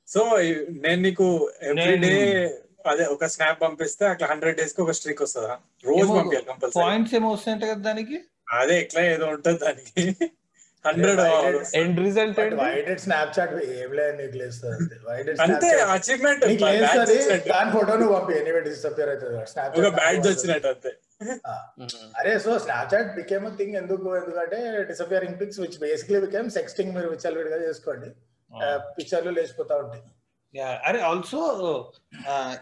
Speaker 5: సో నేను నీకు ఎవ్రీ డే
Speaker 4: నేను-
Speaker 5: అదే ఒక స్నాప్ పంపిస్తే అట్లా హండ్రెడ్ డేస్కి ఒక స్ట్రీక్ వస్తుందా? రోజు పంపించాలి కంపల్సరీ.
Speaker 4: పాయింట్స్ ఏమో వస్తాయంట కదా దానికి?
Speaker 5: అదే ఎట్లా ఏదో ఉంటది దానికి. హండ్రెడ్
Speaker 2: ఎండ్ రిజల్ట్ ఏంటి?
Speaker 1: వైడెడ్ స్నాప్ చాట్ ఏం లేదు నీకు లేస్తుంది వైడెడ్
Speaker 5: అంతే అచీవ్మెంట్
Speaker 1: నీకు లేస్తుంది దాని ఫోటో నువ్వు పంపి ఎనీవే అవుతుంది స్నాప్
Speaker 5: ఒక బ్యాడ్జ్ వచ్చినట్టు అంతే.
Speaker 1: అరే so Snapchat became thing ఎందుకు? ఎందుకంటే disappearing pics which basically became sexting మీరు విచ్చలవిడిగా చేసుకోండి. పిక్చర్లు లేచిపోతా ఉంటాయి.
Speaker 4: Yeah, అరే ఆల్సో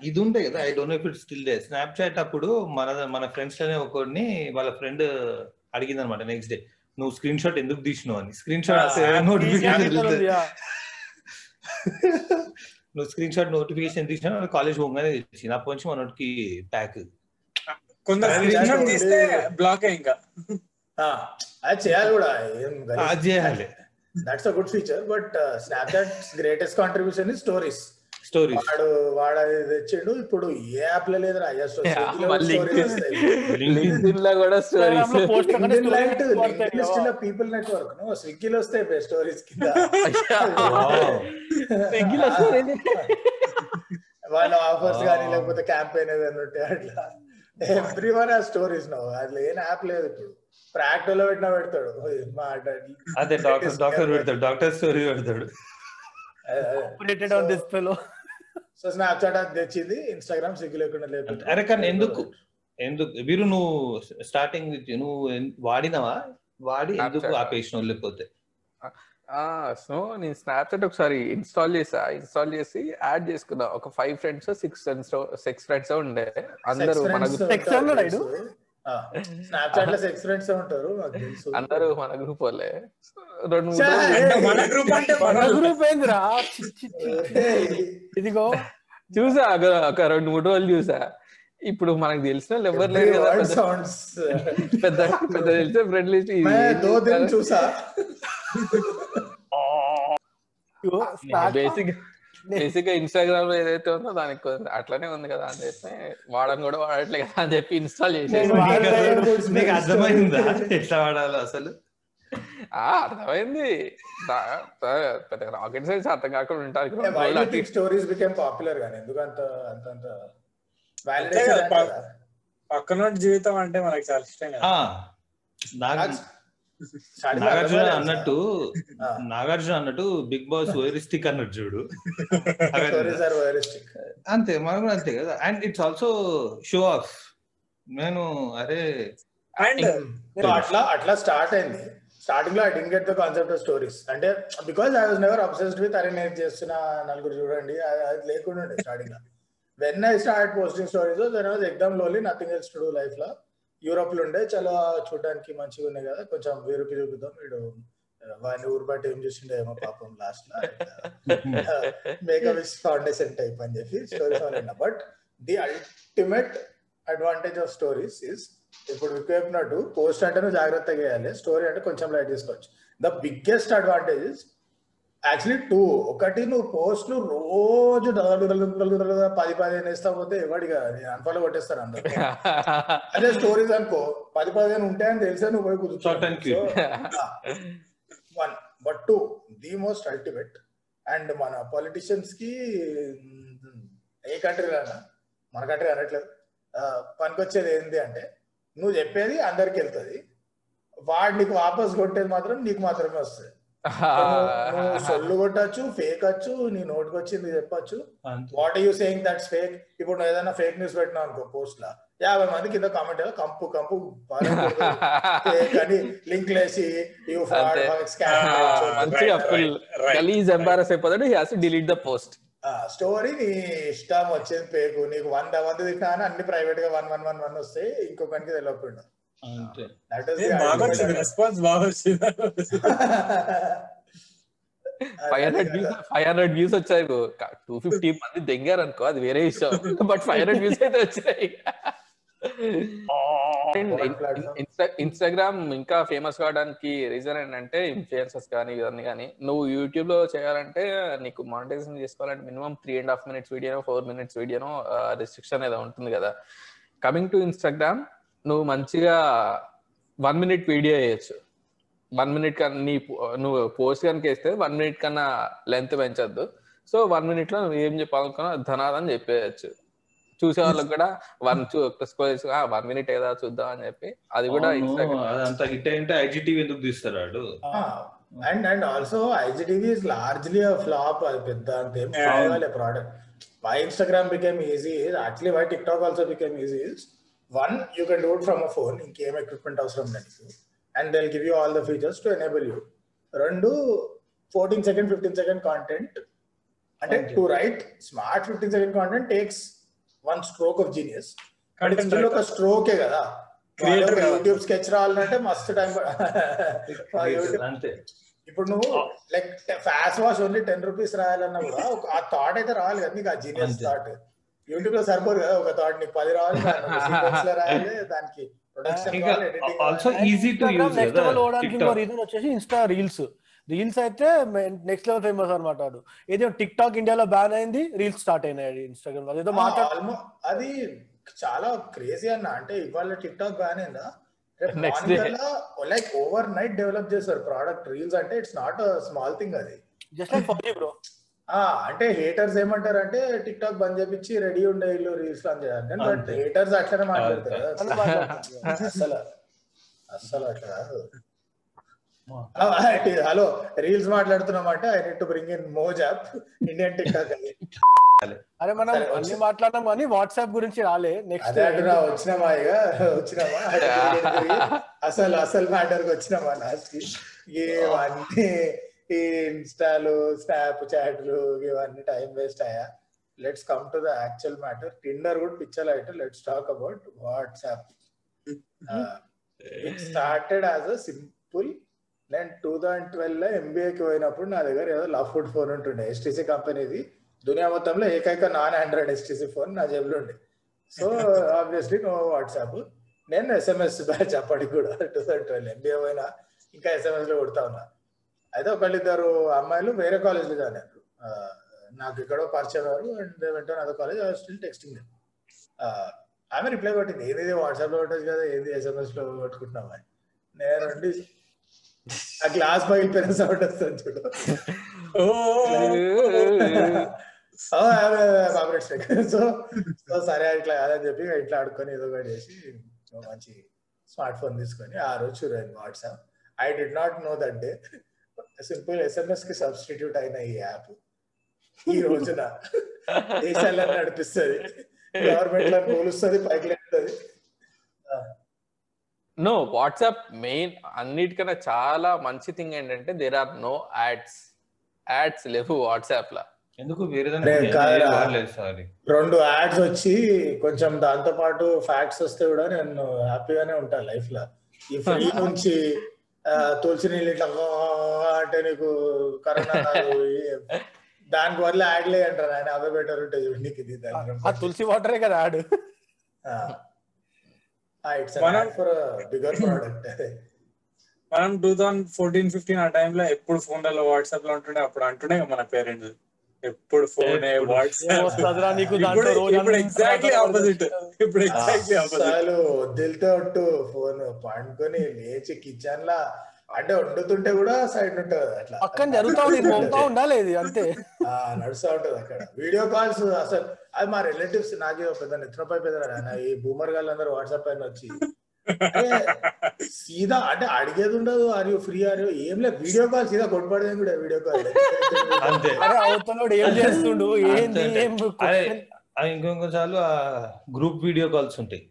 Speaker 4: ఇది ఉండే కదా I don't know if it still the Snapchat అప్పుడు మన మన ఫ్రెండ్స్లోనే ఒకరిని వాళ్ళ ఫ్రెండ్ అడిగింది అనమాట నెక్స్ట్ డే నువ్వు స్క్రీన్ షాట్ ఎందుకు తీసినావు అని స్క్రీన్ షాట్
Speaker 1: Ah,
Speaker 4: నోటిఫికేషన్ నువ్వు స్క్రీన్ షాట్ నోటిఫికేషన్ తీసినా కాలేజ్ పోగానే తెచ్చింది అప్పటి నుంచి మనకి ప్యాక్
Speaker 5: కొందరు
Speaker 1: అది
Speaker 5: స్క్రీన్ షాట్
Speaker 1: ఉండే-
Speaker 5: తీస్తే బ్లాక్ ఇంకా
Speaker 1: ఆ, అది చేయాలి కూడా ఏం
Speaker 4: అది చేయాలి
Speaker 1: that's a good feature but Snapchat greatest contribution is stories
Speaker 4: stories
Speaker 1: వాడు వాడు అది తెచ్చిండు. ఇప్పుడు ఏ యాప్లో లేదురా అయ్యా
Speaker 2: మళ్ళీ
Speaker 1: స్టోరీస్
Speaker 2: లింక్డ్ఇన్. లో కూడా స్టోరీస్
Speaker 1: పీపుల్ నెట్వర్క్ నువ్వు స్విగ్గీలో వస్తాయి స్టోరీస్ కింద.
Speaker 2: స్విగ్గీలో.
Speaker 1: వాళ్ళ ఆఫర్స్. కానీ లేకపోతే క్యాంపెయిన్ ఏదైనా ఉంటే అట్లా. ఎవ్రీ వన్ ఆ స్టోరీస్ నో అట్లా ఏం యాప్ లేదు ఇప్పుడు. ప్రాక్టోలో పెట్టినా పెడతాడు.
Speaker 4: అదే డాక్టర్ డాక్టర్ పెడతాడు. డాక్టర్ స్టోరీ పెడతాడు.
Speaker 3: Operated on this
Speaker 1: fellow so Snapchat అది తెచ్చింది ఇన్స్టాగ్రామ్ స్విగ్గీ లేకుండా లేదు
Speaker 4: అరే కానీ ఎందుకు? ఎందుకు? వీరు నువ్వు స్టార్టింగ్ నువ్వు వాడినవా? వాడి ఎందుకు
Speaker 2: Snapchat.
Speaker 4: ఆపేసినావు లేకపోతే?
Speaker 2: ఆ సో నేను స్నాప్చాట్ ఒకసారి ఇన్స్టాల్ చేసా. ఇన్స్టాల్ చేసి యాడ్ చేసుకున్నా. ఒక five friends six friends six friends ఉండే. అందరూ మన గ్రూప్
Speaker 3: Sex friend ఉన్నాడా ఈడు?
Speaker 1: స్నాప్ చాట్లో సెక్స్ ఫ్రెండ్స్ ఉంటారు తెలుసు
Speaker 2: అందరూ మన గ్రూప్ వాళ్ళే రెండు
Speaker 5: మన గ్రూప్ అంటే మన.
Speaker 3: గ్రూప్ ఏందిరా. ఇదిగో
Speaker 2: చూసా ఒక రెండు మూడు రోజులు చూసా ఇప్పుడు మనకు తెలిసిన వాళ్ళు ఎవరు లేరు కదా పెద్ద-
Speaker 1: సౌండ్స్
Speaker 2: పెద్ద పెద్ద తెలిసిన ఫ్రెండ్ లిస్ట్
Speaker 1: చూసా
Speaker 2: బేసిక్ బేసిక్గా ఇన్స్టాగ్రామ్లో ఏదైతే ఉందో దానికి అట్లనే ఉంది కదా అని చెప్పి వాడని కూడా వాడట్లే కదా అని చెప్పి ఇన్స్టాల్ చేసేసి.
Speaker 4: నీకు అర్థమైందా? ఎట్లా వాడాలో అసలు?
Speaker 2: ఆ అర్థమైంది. పెద్ద రాకెట్ సైన్స్ అర్థం కాకుండా ఉంటారు.
Speaker 1: స్టోరీస్ బికేమ్ పాపులర్ గానీ ఎందుకంత అంత అంత
Speaker 5: పక్కన జీవితం అంటే మనకి చాలా ఇష్టం కదా.
Speaker 4: నాగార్జున అన్నట్టు నాగార్జున అన్నట్టు బిగ్ బాస్ వైరిస్టిక్ అన్నట్టు చూడు. అంతే మనం కూడా అంతే కదా. And it's also show off నేను అరే
Speaker 5: అండ్
Speaker 1: అట్లా అట్లా స్టార్ట్ అయింది. స్టార్టింగ్లో I didn't get the concept of stories అంటే because I was never obsessed with అరే నేను చేస్తున్న నలుగురు చూడండి అది లేకుండా స్టార్టింగ్లో. When I start posting stories then was exam lonely nothing else to do లైఫ్లో. యూరోప్లో ఉండే చాలా చూడడానికి మంచిగా ఉన్నాయి కదా. కొంచెం వీరుకి చూపిద్దాం వీడు వాడిని ఊరు బట్టి ఏం చూసిండే ఏమో పాపం లాస్ట్లో. మేకప్ ఇస్ ఫౌండేషన్ టైప్ అని చెప్పి stories but the ultimate advantage of stories is ఇప్పుడు చెప్పినట్టు పోస్ట్ అంటే నువ్వు జాగ్రత్తగా వేయాలి స్టోరీ అంటే కొంచెం లైట్ తీసుకోవచ్చు. The biggest advantage is actually two ఒకటి నువ్వు పోస్ట్లు రోజు పది పదిహేను వేస్తా పోతే ఎవడిగా అన్ఫాలో కొట్టేస్తారు అందరు అదే స్టోరీస్ అనుకో. పది పదిహేను ఉంటాయని తెలిసే? నువ్వు పోయి
Speaker 4: cute.
Speaker 1: One but two the most ultimate and మన పొలిటిషియన్స్కి ఏ కంట్రీలోనా మన కంట్రీ అనట్లేదు. పనికొచ్చేది ఏంటి అంటే నువ్వు చెప్పేది అందరికి వెళ్తుంది. వాడు నీకు వాపస్ కొట్టేది మాత్రం నీకు మాత్రమే వస్తుంది. సొల్లు కొట్టచ్చు ఫేక్ వచ్చు నీ నోటికి వచ్చింది చెప్పొచ్చు. What you saying that's fake ఇప్పుడు నువ్వు ఏదైనా ఫేక్ న్యూస్ పెట్టినావు అనుకో పోస్ట్ లా. యాభై మంది కింద కామెంట్ కంపు కంపు ఫేక్ అని లింక్ లేసి
Speaker 2: you. Scam delete the post
Speaker 1: story నీ ఇష్టం వచ్చేది పేకు నీకు వంద మంది తిట్టినా అని అన్ని ప్రైవేట్గా వన్ వన్ వన్ వన్ వస్తాయి ఇంకొకరికి తెలియకుండా.
Speaker 4: అంతే.
Speaker 5: బాగా వచ్చింది రెస్పాన్స్ బాగా వచ్చింది
Speaker 2: five hundred views five hundred views వచ్చాయి. టూ ఫిఫ్టీ మంది దెంగారు అనుకో అది వేరే విషయం. బట్ ఫైవ్ హండ్రెడ్ వ్యూస్ అయితే వచ్చాయి. ఇన్స్టాగ్రామ్ ఇంకా ఫేమస్ కావడానికి రీజన్ ఏంటంటే ఇన్ఫ్లుయెన్సర్స్ కానీ ఇవన్నీ కానీ నువ్వు యూట్యూబ్లో చేయాలంటే నీకు మానిటైజేషన్ చేసుకోవాలంటే minimum three and half minutes వీడియోనో four minutes వీడియోనో రిస్ట్రిక్షన్ ఏదో ఉంటుంది కదా. కమింగ్ టు ఇన్స్టాగ్రామ్ నువ్వు మంచిగా వన్ మినిట్ వీడియో వేయచ్చు వన్ మినిట్ కన్నా నీ నువ్వు పోస్ట్ కనుక వేస్తే వన్ మినిట్ కన్నా లెంత్ పెంచొద్దు. సో వన్ మినిట్లో నువ్వు ఏం చెప్పాలనుకున్నా ధనాదని చెప్పేయచ్చు. చూసే వాళ్ళకి కూడా వన్ వన్ మినిట్ ఏదా చూద్దాం అని చెప్పి. అది కూడా
Speaker 4: అదంతా హిట్ అయింటే ఐజీటీవీ ఎందుకు తీస్తారు వాడు?
Speaker 1: And and also IGTV is largely flop అది పెద్ద అంత. Product why Instagram became easy actually why TikTok also became easy one you can do it from a phone ఇంకేం ఎక్విప్మెంట్ అవసరం లేదు and they'll give you all the features to enable you రెండు fourteen second fifteen second content అంటే to write smart fifteen second content takes one stroke
Speaker 5: of
Speaker 1: genius ఒక. స్ట్రోకే కదా. YouTube sketch రావాలంటే మస్తు టైం ఇప్పుడు నువ్వు like fast wash only ten rupees రాయాలన్నా కూడా ఒక ఆ థాట్ అయితే రావాలి కదా నీకు ఆ జీనియస్. థాట్ యూట్యూబ్లో సరిపోదు కదా ఒక థాట్ నీకు పది రావాలి దానికి ఒక sequence లో రాయాలి దానికి ప్రొడక్షన్
Speaker 4: ఇంకా also easy to use
Speaker 3: next
Speaker 4: కదా
Speaker 3: లెవెల్ ఓవడానికి ఇంకో
Speaker 4: TikTok.
Speaker 3: రీజన్ వచ్చేసి ఇన్స్టా రీల్స్ రీల్స్ అయితే నెక్స్ట్ లెవెల్ ఫేమస్ అనమాట ఏదో టిక్ టాక్ ఇండియాలో బ్యాన్ అయింది రీల్స్ స్టార్ట్ అయినాయి ఇన్స్టాగ్రామ్ అదేదో మాట్లాడు
Speaker 1: అది చాలా క్రేజీ అన్న అంటే ఇవాళ టిక్ టాక్ బ్యాన్ అయిందా. లైక్ ఓవర్ నైట్ డెవలప్ చేస్తారు ప్రోడక్ట్ రీల్స్ అంటే ఇట్స్ నాట్ స్మాల్ థింగ్ అది.
Speaker 3: జస్ట్ లైక్ పబ్జీ బ్రో
Speaker 1: అంటే హేటర్స్ ఏమంటారు అంటే టిక్ టాక్ బంద్ చేపించి రెడీ ఉండే ఇల్లు రీల్స్ లాంచ్ చేయాలి బట్. హేటర్స్ అట్లనే మాట్లాడతారు. అసలు అసలు. అట్లా కాదు. హలో రీల్స్ మాట్లాడుతున్నాం అంటే I need to bring in Moj app Indian TikTok అని.
Speaker 3: అరే మనం అన్ని మాట్లాడినాం కానీ వాట్సాప్ గురించి రాలే. నెక్స్ట్
Speaker 1: వచ్చినామా ఇక? వచ్చినామా? అసలు అసలు మ్యాటర్ వచ్చినామా లాస్ట్కి? ఇవన్నీ ఈ ఇన్స్టాలు స్నాప్ చాట్లు ఇవన్నీ టైం వేస్ట్ అయ్యా. Let's come to the actual matter Tinder కూడా పిచ్చర్ అయితే let's talk about WhatsApp it started as a simple నేను టూ థౌజండ్ ట్వెల్వ్లో ఎంబీఏకి పోయినప్పుడు నా దగ్గర ఏదో లవ్ ఫుడ్ ఫోన్ ఉంటుండే. ఎస్టీసీ కంపెనీది దునియా మొత్తంలో ఏకైక నాన్ ఆండ్రాయిడ్ ఎస్టీసీ ఫోన్ నా జేబులో ఉండే. సో ఆబ్వియస్లీ నో వాట్సాప్ నేను ఎస్ఎంఎస్ బ్యాచ్ అప్పటికి కూడా టూ థౌసండ్ ట్వెల్వ్ ఎంబీఏ పోయినా. ఇంకా ఎస్ఎంఎస్లో కొడతా ఉన్నా. అయితే ఒకళ్ళిద్దరు అమ్మాయిలు వేరే కాలేజ్లో జాయిన్ అయ్యారు. ఆ, నాకు ఎక్కడో పరిచయం అయ్యారు and went other college still texting ఆమె రిప్లై కొట్టింది ఏది వాట్సాప్లో కొట్టచ్చు కదా ఏది ఎస్ఎంఎస్లో కొట్టుకుంటున్నాం అని. నేను ఆ గ్లాస్ పగిలిపోయిన సౌండ్ వస్తుంది చూడు. సో సో సరే ఇట్లా కాదని చెప్పి ఇట్లా ఆడుకొని ఏదో ఒకటి చేసి మంచి స్మార్ట్ ఫోన్ తీసుకొని ఆ రోజు చూడండి WhatsApp. I did not know that day simple ఎస్ఎంఎస్కి substitute అయిన ఈ యాప్ ఈ రోజున దేశాలను నడిపిస్తుంది గవర్నమెంట్లను పోలుస్తుంది పైకి లేస్తుంది
Speaker 2: నో వాట్సాప్ మెయిన్ అన్నిటికన్నా చాలా మంచి థింగ్ ఏంటంటే there are no ads ads లేవు వాట్సాప్ లా
Speaker 4: ఎందుకు
Speaker 1: రెండు యాడ్స్ వచ్చి కొంచెం దాంతో పాటు ఫ్యాక్ట్స్ వస్తే కూడా నేను హ్యాపీగానే ఉంటాను లైఫ్లో. ఈ ఫ్రీ నుంచి తులసి నీళ్ళు ఇట్లా అంటే నీకు కరోనా దానికి వల్ల యాడ్లే అంటారు ఆయన. అవే బెటర్ ఉంటాయి చూడు నీకు ఇది
Speaker 3: ఆ తులసి వాటరే కదా ఆడు
Speaker 5: మనం-
Speaker 1: ఫర్ బిగర్ ప్రోడక్ట్
Speaker 5: మనం టూ థౌసండ్ ఫోర్టీన్ ఫిఫ్టీన్ ఆ టైంలో ఎప్పుడు ఫోన్లలో వాట్సాప్లో ఉంటుండే అప్పుడు అంటుండే మన పేరెంట్స్ ఎప్పుడు ఫోన్ ఇప్పుడు ఎగ్జాక్ట్లీ ఆపోజిట్ ఇప్పుడు ఎగ్జాక్ట్లీ ఆపోజిట్
Speaker 1: ఒట్టు ఫోన్ పండుకొని లేచి కిచెన్ లా అంటే వండుతుంటే కూడా సైడ్ ఉంటది అట్లా.
Speaker 3: పక్కన జరుగుతా ఉంది ఉండాలి ఇది అంతే.
Speaker 1: ఆ, నడుస్తా ఉంటది అక్కడ. వీడియో కాల్స్ అసలు అది మా రిలేటివ్స్ నాకు పెద్ద నిద్రపై పెద్ద ఈ బూమర్ గాళ్ళందరూ వాట్సాప్ పైన వచ్చి సీదా అంటే అడిగేది ఉండదు. Are you free are you ఏం లేదు. వీడియో కాల్ సీదా కొట్టుపడేది కూడా వీడియో కాల్
Speaker 4: అంతే.
Speaker 3: అరే అవతలోడు ఏం చేస్తుండు? ఏంది?
Speaker 4: అంతే.
Speaker 3: ఏం
Speaker 4: అదే అవి ఇంకొక చాలు ఆ గ్రూప్ వీడియో కాల్స్ ఉంటాయి.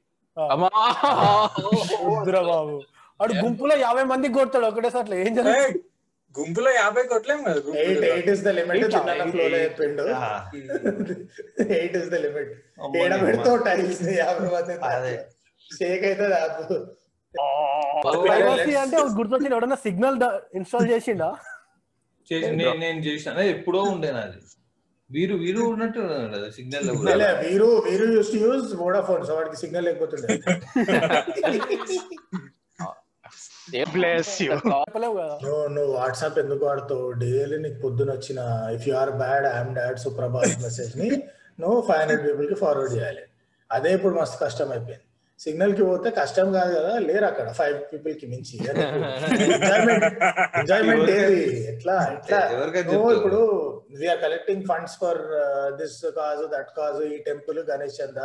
Speaker 3: బాబు. వాడు గుంపులో యాభై మందికి కొడతాడు ఒకటేసారి అట్లా. ఏం జరుగుతుంది?
Speaker 5: గుంపులో యాభై కొట్టలేం కదా
Speaker 1: ఎయిట్ ఇస్ ద లిమిట్ చెప్పిండు. ఎయిట్ ఇస్ ద లిమిట్
Speaker 4: అమ్మో,
Speaker 1: ఏడ పెడతావు టైల్స్ యాభై మంది.
Speaker 4: అదే.
Speaker 1: షేక్ అవుతుంది యాప్
Speaker 3: ప్రైవసీ అంటే గుర్తొచ్చిన ఎవడన్నా సిగ్నల్ ఇన్స్టాల్ చేసిండా?
Speaker 4: చేసి నేను నేను చేసిన. అదే ఎప్పుడో ఉండే నాది. వీరు వీరు ఉన్నట్టు సిగ్నల్
Speaker 1: వీరు వీరు use to use Vodafone so వాడికి సిగ్నల్ లేకపోతుండే. నువ్వు నువ్వు వాట్సాప్ ఎందుకు వాడుతావు? డైలీ నీకు పొద్దున వచ్చిన if you are bad I'm dad Suprabhat మెసేజ్ని నువ్వు ఫైవ్ హండ్రెడ్ పీపుల్కి ఫార్వర్డ్ చేయాలి. అదే ఇప్పుడు మస్తు కష్టం అయిపోయింది సిగ్నల్కి పోతే కష్టం కాదు కదా లేరు అక్కడ ఫైవ్ పీపుల్కి మించి ఎంజాయ్మెంట్ ఏది? ఎట్లా ఎట్లా. ఇప్పుడు we're collecting funds for this cause that cause ఈ టెంపుల్ గణేష్ చంద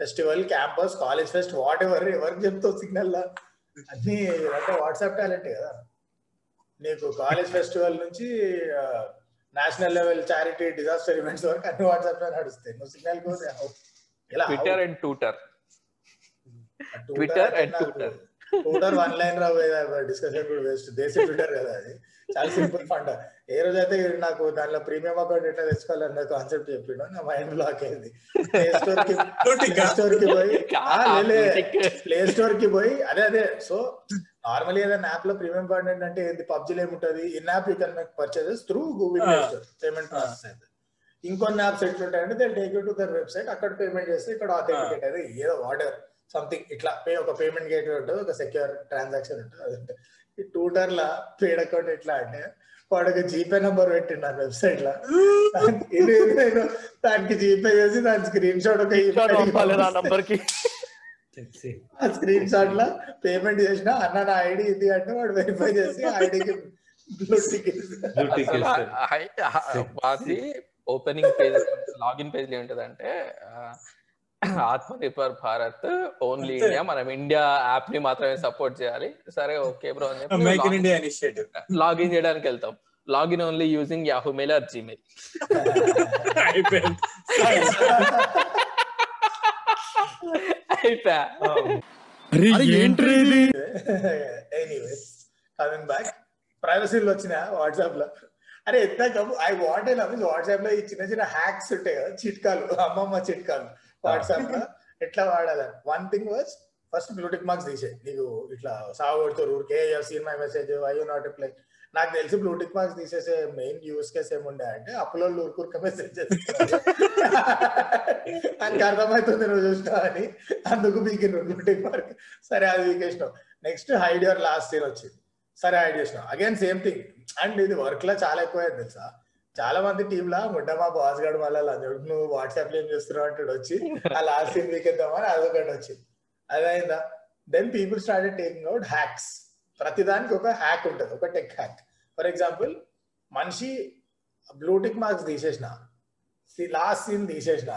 Speaker 1: festival campus college fest whatever ఎవరికి చెప్తావు సిగ్నల్ లా? అన్ని అంటే వాట్సాప్ టాలెంట్ కదా. నీకు కాలేజ్ ఫెస్టివల్ నుంచి national level charity disaster events వరకు అన్ని వాట్సాప్లో నడుస్తాయి. నువ్వు సిగ్నల్ ఎలా?
Speaker 2: Twitter and tutor Twitter and Twitter.
Speaker 1: Twitter one line రా డిస్కషన్ కూడా వేస్ట్ దేశ ట్విట్టర్ కదా అది. చాలా సింపుల్ ఫండ్ ఏ రోజైతే వీడు నాకు దానిలో ప్రీమియం అకౌంట్ ఎట్లా తెచ్చుకోవాలన్న కాన్సెప్ట్ చెప్పిండు నా మైండ్ బ్లాక్ అయింది. ప్లే స్టోర్కి ప్లే స్టోర్కి పోయి ప్లే స్టోర్కి? పోయి అదే అదే. సో నార్మల్ ఏదైనా యాప్లో ప్రీమియం కంటెంట్ అంటే ఏంది? పబ్జీలో ఏముంటది? In app you can make purchases through Google Play Store payment process అయితే. ఇంకొన్ని apps ఎట్లుంటాయంటే they take you to their website అక్కడ పేమెంట్ చేస్తే ఇక్కడ ఆథెంటికేట్ అయితే ఏదో ఆర్డర్ సంథింగ్ ఇట్లా పే ఒక పేమెంట్ గేట్ ఉంటుంది ఒక సెక్యూర్ ట్రాన్సాక్షన్ ఉంటుంది అదంటే ఈ టూటర్ లా పేడ్ అకౌంట్ ఎట్లా అంటే వాడు ఒక జీపే నంబర్ పెట్టిండు ఆ వెబ్సైట్లో. దానికి జీపే చేసి దాని స్క్రీన్ షాట్ ఒక
Speaker 3: ఆ
Speaker 1: స్క్రీన్ షాట్లో పేమెంట్ చేసిన అన్న నా ఐడి ఇది అంటే వాడు వెరిఫై చేసి ఐడికి.
Speaker 2: అది ఓపెనింగ్ పేజ్ లాగిన్ పేజ్ ఏంటంటే ఆత్మ నిర్భర్ భారత్ ఓన్లీ. ఇండియా. మనం ఇండియా యాప్ని మాత్రమే సపోర్ట్ చేయాలి. సరే ఓకే బ్రో అని
Speaker 5: మేక్ ఇన్
Speaker 2: చెప్పి
Speaker 5: ఇండియా ఇనిషియేటివ్.
Speaker 2: లాగిన్ చేయడానికి వెళ్తాం. Login only using Yahoo mail or
Speaker 5: Gmail.
Speaker 2: అయిపోయా
Speaker 1: ఎనీవేస్ కమింగ్ బ్యాక్ ప్రైవసీలో వచ్చిన వాట్సాప్లో. అరే ఎంత కబు ఐ వాంట్ లవ్ వాట్సాప్లో ఈ చిన్న చిన్న హ్యాక్స్ ఉంటాయి కదా చిట్కాలు. అమ్మమ్మ చిట్కాలు. వాట్సాప్లో ఎట్లా వాడాలని? One thing was first blue tick marks తీసే నీకు ఇట్లా సాగు కొడుతారు ఊరికే seen my message I you not reply నాకు తెలిసి బ్లూటిక్ మార్క్స్ తీసేసే మెయిన్ యూస్ కేస్ ఏముండే అంటే అప్పులో ఊరుకూరుక మెసేజ్ ఆయనకి అర్థమవుతుంది నువ్వు చూసినావు అని. అందుకు బీకిన బ్లూటిక్ మార్క్ సరే అది బీకేసినావు next hide your last seen వచ్చింది. సరే హైడ్ చేసినావు అగైన్ సేమ్ థింగ్ అండ్ ఇది వర్క్లో చాలా ఎక్కువ తెలుసా? చాలా మంది టీమ్ లా ముడ్డ మా బాస్ గడు మళ్ళీ నువ్వు వాట్సాప్లో ఏం చేస్తున్నావు? అంటాడు వచ్చి ఆ లాస్ట్ సీన్ వీకెద్దామని అదొకటి వచ్చింది అదైందా? Then people started taking out hacks ప్రతిదానికి ఒక హ్యాక్ ఉంటుంది ఒక టెక్ హ్యాక్ ఫర్ ఎగ్జాంపుల్ మనిషి బ్లూటిక్ మార్క్స్ తీసేసిన లాస్ట్ సీన్ తీసేసిన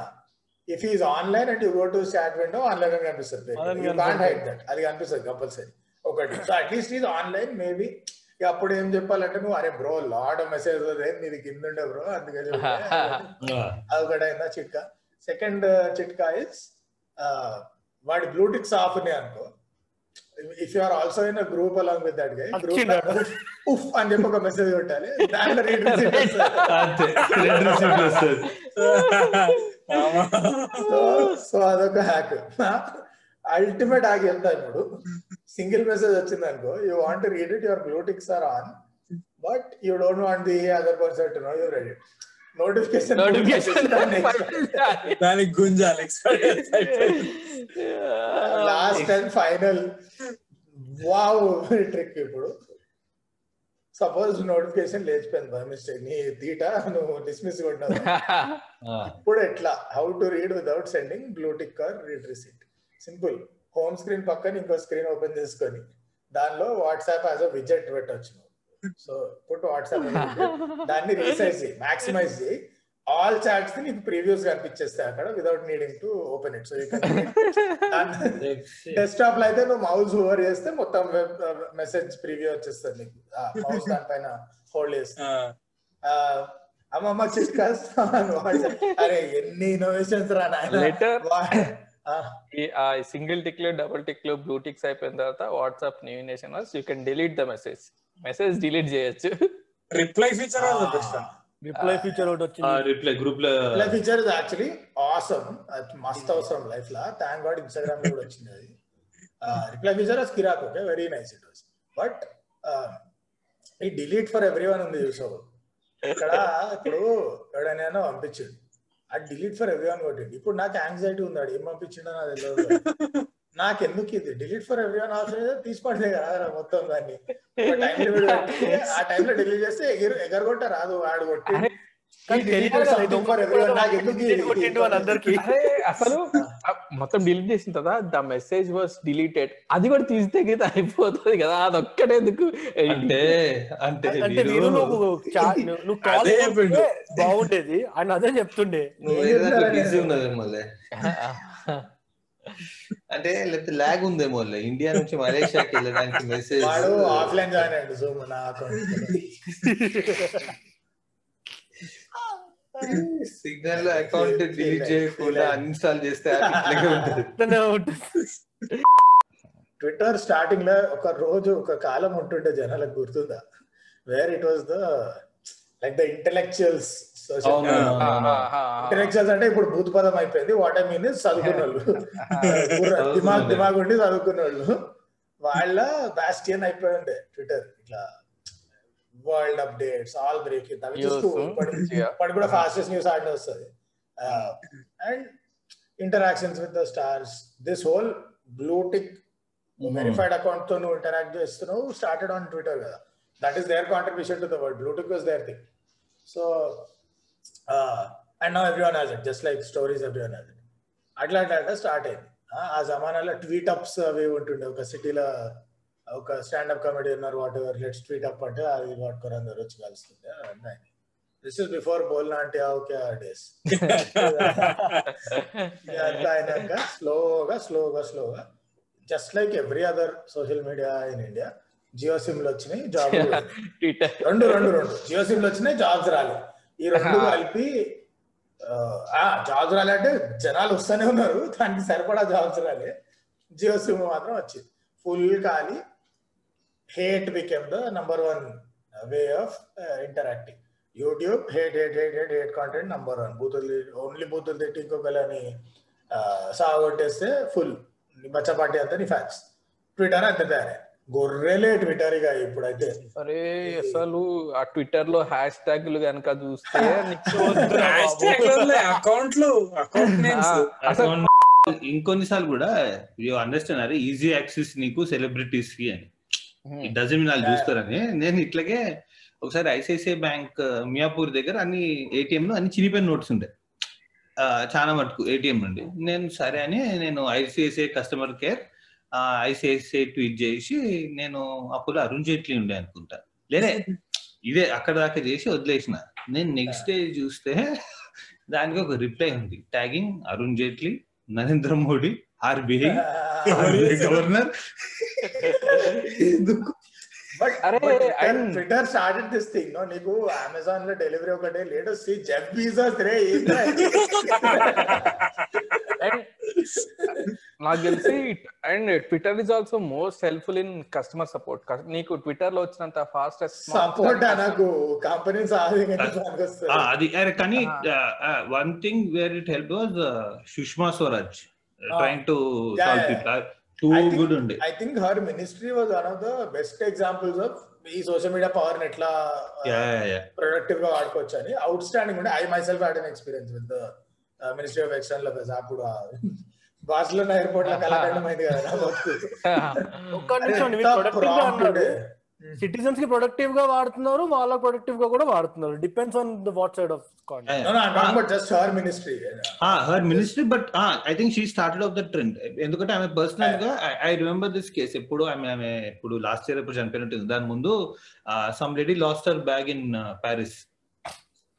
Speaker 1: if is online and you go to chat window online అని కనిపిస్తుంది. యూ కాంట్
Speaker 3: కనిపిస్తుంది.
Speaker 1: హైడ్ దట్ అది కనిపిస్తుంది కంపల్సరీ ఒకటి. So at least is online maybe అప్పుడు ఏం చెప్పాలంటే నువ్వు అరే బ్రో లాడ్ మెసేజ్ నీది కింద ఉండే బ్రో అందుకే చెప్పలే. అదొకటి అయిందా చిట్కా. సెకండ్ చిట్కా ఇస్ వాడి బ్లూటిక్స్ ఆఫ్ ఉన్నాయి అనుకో. If you are also in group along with that
Speaker 3: guy?
Speaker 1: Group ఉఫ్ అని చెప్పి ఒక మెసేజ్ కొట్టాలి. దాంట్లో
Speaker 4: రెండు
Speaker 1: సో అదొక హ్యాక్ అల్టిమేట్ హ్యాక్ చెప్తా ఇప్పుడు సింగిల్ మెసేజ్ వచ్చింది అనుకో you want read it your blue ticks are on but you don't want the other person to know you read it
Speaker 2: notification notification
Speaker 5: దానికి గుంజాలి.
Speaker 1: Last and final wow trick ఇప్పుడు. Suppose notification లేచిపోయింది by mistake నీ తీట నువ్వు dismiss కొట్టినావు. ఇప్పుడు ఎట్లా? How to read without sending blue tick or read receipt simple home screen పక్కన ఇంకో స్క్రీన్ ఓపెన్ చేసుకొని దానిలో వాట్సాప్ యాజ్ అ విజెట్ పెట్టవచ్చు సో ఇప్పుడు వాట్సాప్ దాన్ని రీసైజ్ చేయి మాక్సిమైజ్ చేయి. ఆల్ చాట్స్ నీకు ప్రీవియస్ కనిపించేస్తాయి అక్కడ without needing to open it so డెస్క్టాప్లో అయితే నువ్వు మౌస్ ఓవర్ చేస్తే మొత్తం మెసేజ్ ప్రివ్యూ వచ్చేస్తుంది నీకు. మౌస్ దానిపైన హోల్డ్ చేస్తే. అమ్మమ్మ చిట్కాస్ అరే ఎన్ని ఇన్నోవేషన్స్ రా నాయన.
Speaker 2: ఈ ఆ సింగిల్ టిక్లో డబుల్ టిక్లో బ్లూ టిక్స్ అయిపోయిన తర్వాత WhatsApp new nation you can delete the message. Message delete చేయొచ్చు.
Speaker 5: రిప్లై ఫీచర్
Speaker 3: రిప్లై ఫీచర్ ఒకటి వచ్చింది.
Speaker 4: రిప్లై గ్రూప్లో
Speaker 1: reply feature is actually awesome. మస్త్ అవసరం లైఫ్ లా థ్యాంక్ గాడ్ ఇన్స్టాగ్రామ్లో కూడా వచ్చింది అది. Reply feature as Kirik okay? Very nice it was but ఈ డిలీట్ ఫర్ ఎవ్రీ వన్ ఉంది సో ఇక్కడ ఇప్పుడు ఎవడైనా పంపించిండు. ఆ డిలీట్ ఫర్ ఎవ్రీ వన్ కొట్టిండు ఇప్పుడు నాకు యాంగ్జైటీ ఉంది ఆడు ఏం పంపించిండో నాకు తెలియదు నాకు ఎందుకు ఇది? డిలీట్ ఫర్ ఎవ్రీ వన్ అవసరం లేదు తీసి పడితే కదా మొత్తం దాన్ని. ఆ టైంలో డిలీట్ చేస్తే ఎగరు ఎగరగొట్ట రాదు వాడు కొట్టి
Speaker 3: కదా, అని
Speaker 2: అసలు మొత్తం డిలీట్ చేసిన తర్వాత ద మెసేజ్ వాస్ డిలీటెడ్. అది కూడా తీస్తే కదా అయిపోతుంది కదా అదొక్కటే ఎందుకు
Speaker 4: అంటే అంటే
Speaker 3: బాగుండేది. ఆయన అదే చెప్తుండే.
Speaker 4: అంటే లేకపోతే లాగ్ ఉందేమో ఇండియా నుంచి మలేషియాకి వెళ్ళడానికి మెసేజ్
Speaker 1: వాడు ఆఫ్లైన్ జాయిన్ అయ్యాడు జూమ్ నా అకౌంట్
Speaker 4: సిగ్నల్ అకౌంట్ డిలీట్ చేయకుండా అన్ఇన్స్టాల్ చేస్తే ఉంటుంది.
Speaker 1: ట్విట్టర్ స్టార్టింగ్లో ఒక రోజు ఒక కాలం ఉంటుండే జనాలకు గుర్తుందా? Where it was the
Speaker 4: like the intellectuals.
Speaker 1: Intellectuals అంటే ఇప్పుడు భూత పదం అయిపోయింది. వాట్ ఐ మీన్ చదువుకున్న వాళ్ళు దిమాగ్ దిమాగ్ ఉండి చదువుకున్న వాళ్ళు వాళ్ళ బాస్టియన్ అయిపోయి ఉండే ట్విట్టర్ ఇట్లా వరల్డ్ అప్డేట్స్ ఆల్ బ్రేకింగ్ అవి చూస్తూ
Speaker 2: News,
Speaker 1: ఇప్పటి-
Speaker 2: yeah.
Speaker 1: ఇప్పటి కూడా ఫాస్టెస్ట్ న్యూస్ ఆడనే వస్తుంది and interactions with the stars this whole blue tick verified account తో నువ్వు ఇంటరాక్ట్ చేస్తున్నావు స్టార్టెడ్ ఆన్ ట్విట్టర్ కదా that is there contribution to the world blue tick was there thing so and now everyone has it just like stories everyone has it అట్లా అట్లా అట్లా start అయింది ఆ, ఆ జమానాలో ట్వీట్ అప్స్ అవి ఉంటుండే ఒక సిటీలో ఒక స్టాండప్ కామెడీ ఉన్నారు whatever let's tweet up అంటే అది పట్టుకొని అందరు వచ్చి కలుస్తుండే దిస్ ఇస్ బిఫోర్ బోల్నా అంటే ఓకే డేస్ అంతా అయినాక స్లోగా స్లోగా స్లోగా just like every other social media in India Jio సిమ్లు వచ్చినాయి జాబ్ రెండు రెండు రెండు. జియో సిమ్లు వచ్చినాయి జాబ్స్ రాలే ఈ రెండు కలిపి జాబ్స్ రాలే అంటే జనాలు వస్తూనే ఉన్నారు దానికి సరిపడా జాబ్స్ రాలే. జియో సిమ్ మాత్రం వచ్చింది. ఫుల్ ఖాళీ hate became the number one way of interacting YouTube hate hate hate hate hate content number one బూతులు ఓన్లీ బూతులు తిట్టి ఇంకొకలని సాగొట్టేస్తే ఫుల్ బచ్చపాటి అంతా నీ ఫ్యాన్స్ ట్విట్టర్ అంతే తయారే. గొర్రెలే ట్విట్టర్ ఇక ఇప్పుడైతే.
Speaker 2: అరే అసలు ఆ ట్విట్టర్లో హ్యాష్ ట్యాగ్లు కనుక చూస్తే నీకు
Speaker 5: అకౌంట్లు అకౌంట్
Speaker 4: ఇంకొన్నిసార్లు కూడా యూ అండర్స్టాండ్ అరే ఈజీ యాక్సెస్ నీకు సెలబ్రిటీస్కి అని. ఇట్ డజన్ మీన్ వాళ్ళు చూస్తారని నేను ఇట్లాగే ఒకసారి ఐసిఐసిఐ బ్యాంక్ మియాపూర్ దగ్గర అన్ని ఏటీఎం లో అన్ని చినిపోయిన నోట్స్ ఉండే. చాలా మటుకు ఏటీఎం నుండి. నేను సరే అని నేను ICICI customer care ICICI tweet చేసి నేను అప్పుడు అరుణ్ జైట్లీ ఉండే అనుకుంటా. లేదే ఇదే అక్కడ దాకా చేసి వదిలేసిన. నేను నెక్స్ట్ డే చూస్తే దానికి ఒక రిప్లై ఉంది. Tagging Arun Jaitley Narendra Modi RBI governor ఎందుకు
Speaker 1: బట్
Speaker 2: అరే, and-
Speaker 1: Twitter started this thing no నీకు అమెజాన్లో డెలివరీ ఒకటే లేడు సి జెఫ్ బీజోస్ రే ఏంట్రా ఇది?
Speaker 2: అండ్ నాకు తెలిసి and Twitter is also most helpful in customer support నీకు ట్విట్టర్లో వచ్చినంత ఫాస్టెస్ట్
Speaker 1: సపోర్ట్ నాకు కంపెనీ సాధించి
Speaker 4: ఆ, అది అరే కానీ one thing where it help was Sushma Swaraj trying to
Speaker 1: Yeah,
Speaker 4: solve
Speaker 1: yeah.
Speaker 4: It
Speaker 1: I think-
Speaker 4: good ఉండే.
Speaker 1: I think her ministry was one of the best examples of ఈ social media పవర్ని ఎట్లా ప్రొడక్టివ్గా వాడుకోవచ్చు అని అవుట్ స్టాండింగ్ ఉండే. I myself had an experience with ministry of external affairs అప్పుడు Barcelona airport లో కలకండం అయింది కదా
Speaker 3: సిటిజన్స్కి ప్రొడక్టివ్గా వాడుతున్నారు వాళ్ళ ప్రొడక్టివ్గా కూడా వాడుతున్నారు. Depends on the what side of content
Speaker 1: No, no, I'm talking about just her ministry.
Speaker 4: Her ministry but I think she started off the trend ఎందుకంటే ఆమె పర్సనల్గా ఐ రిమెంబర్ దిస్ కేస్ ఎప్పుడు ఆమె ఆమె ఇప్పుడు లాస్ట్ ఇయర్ ఎప్పుడు చనిపోయినట్టుంది దాని ముందు some lady lost her bag in Paris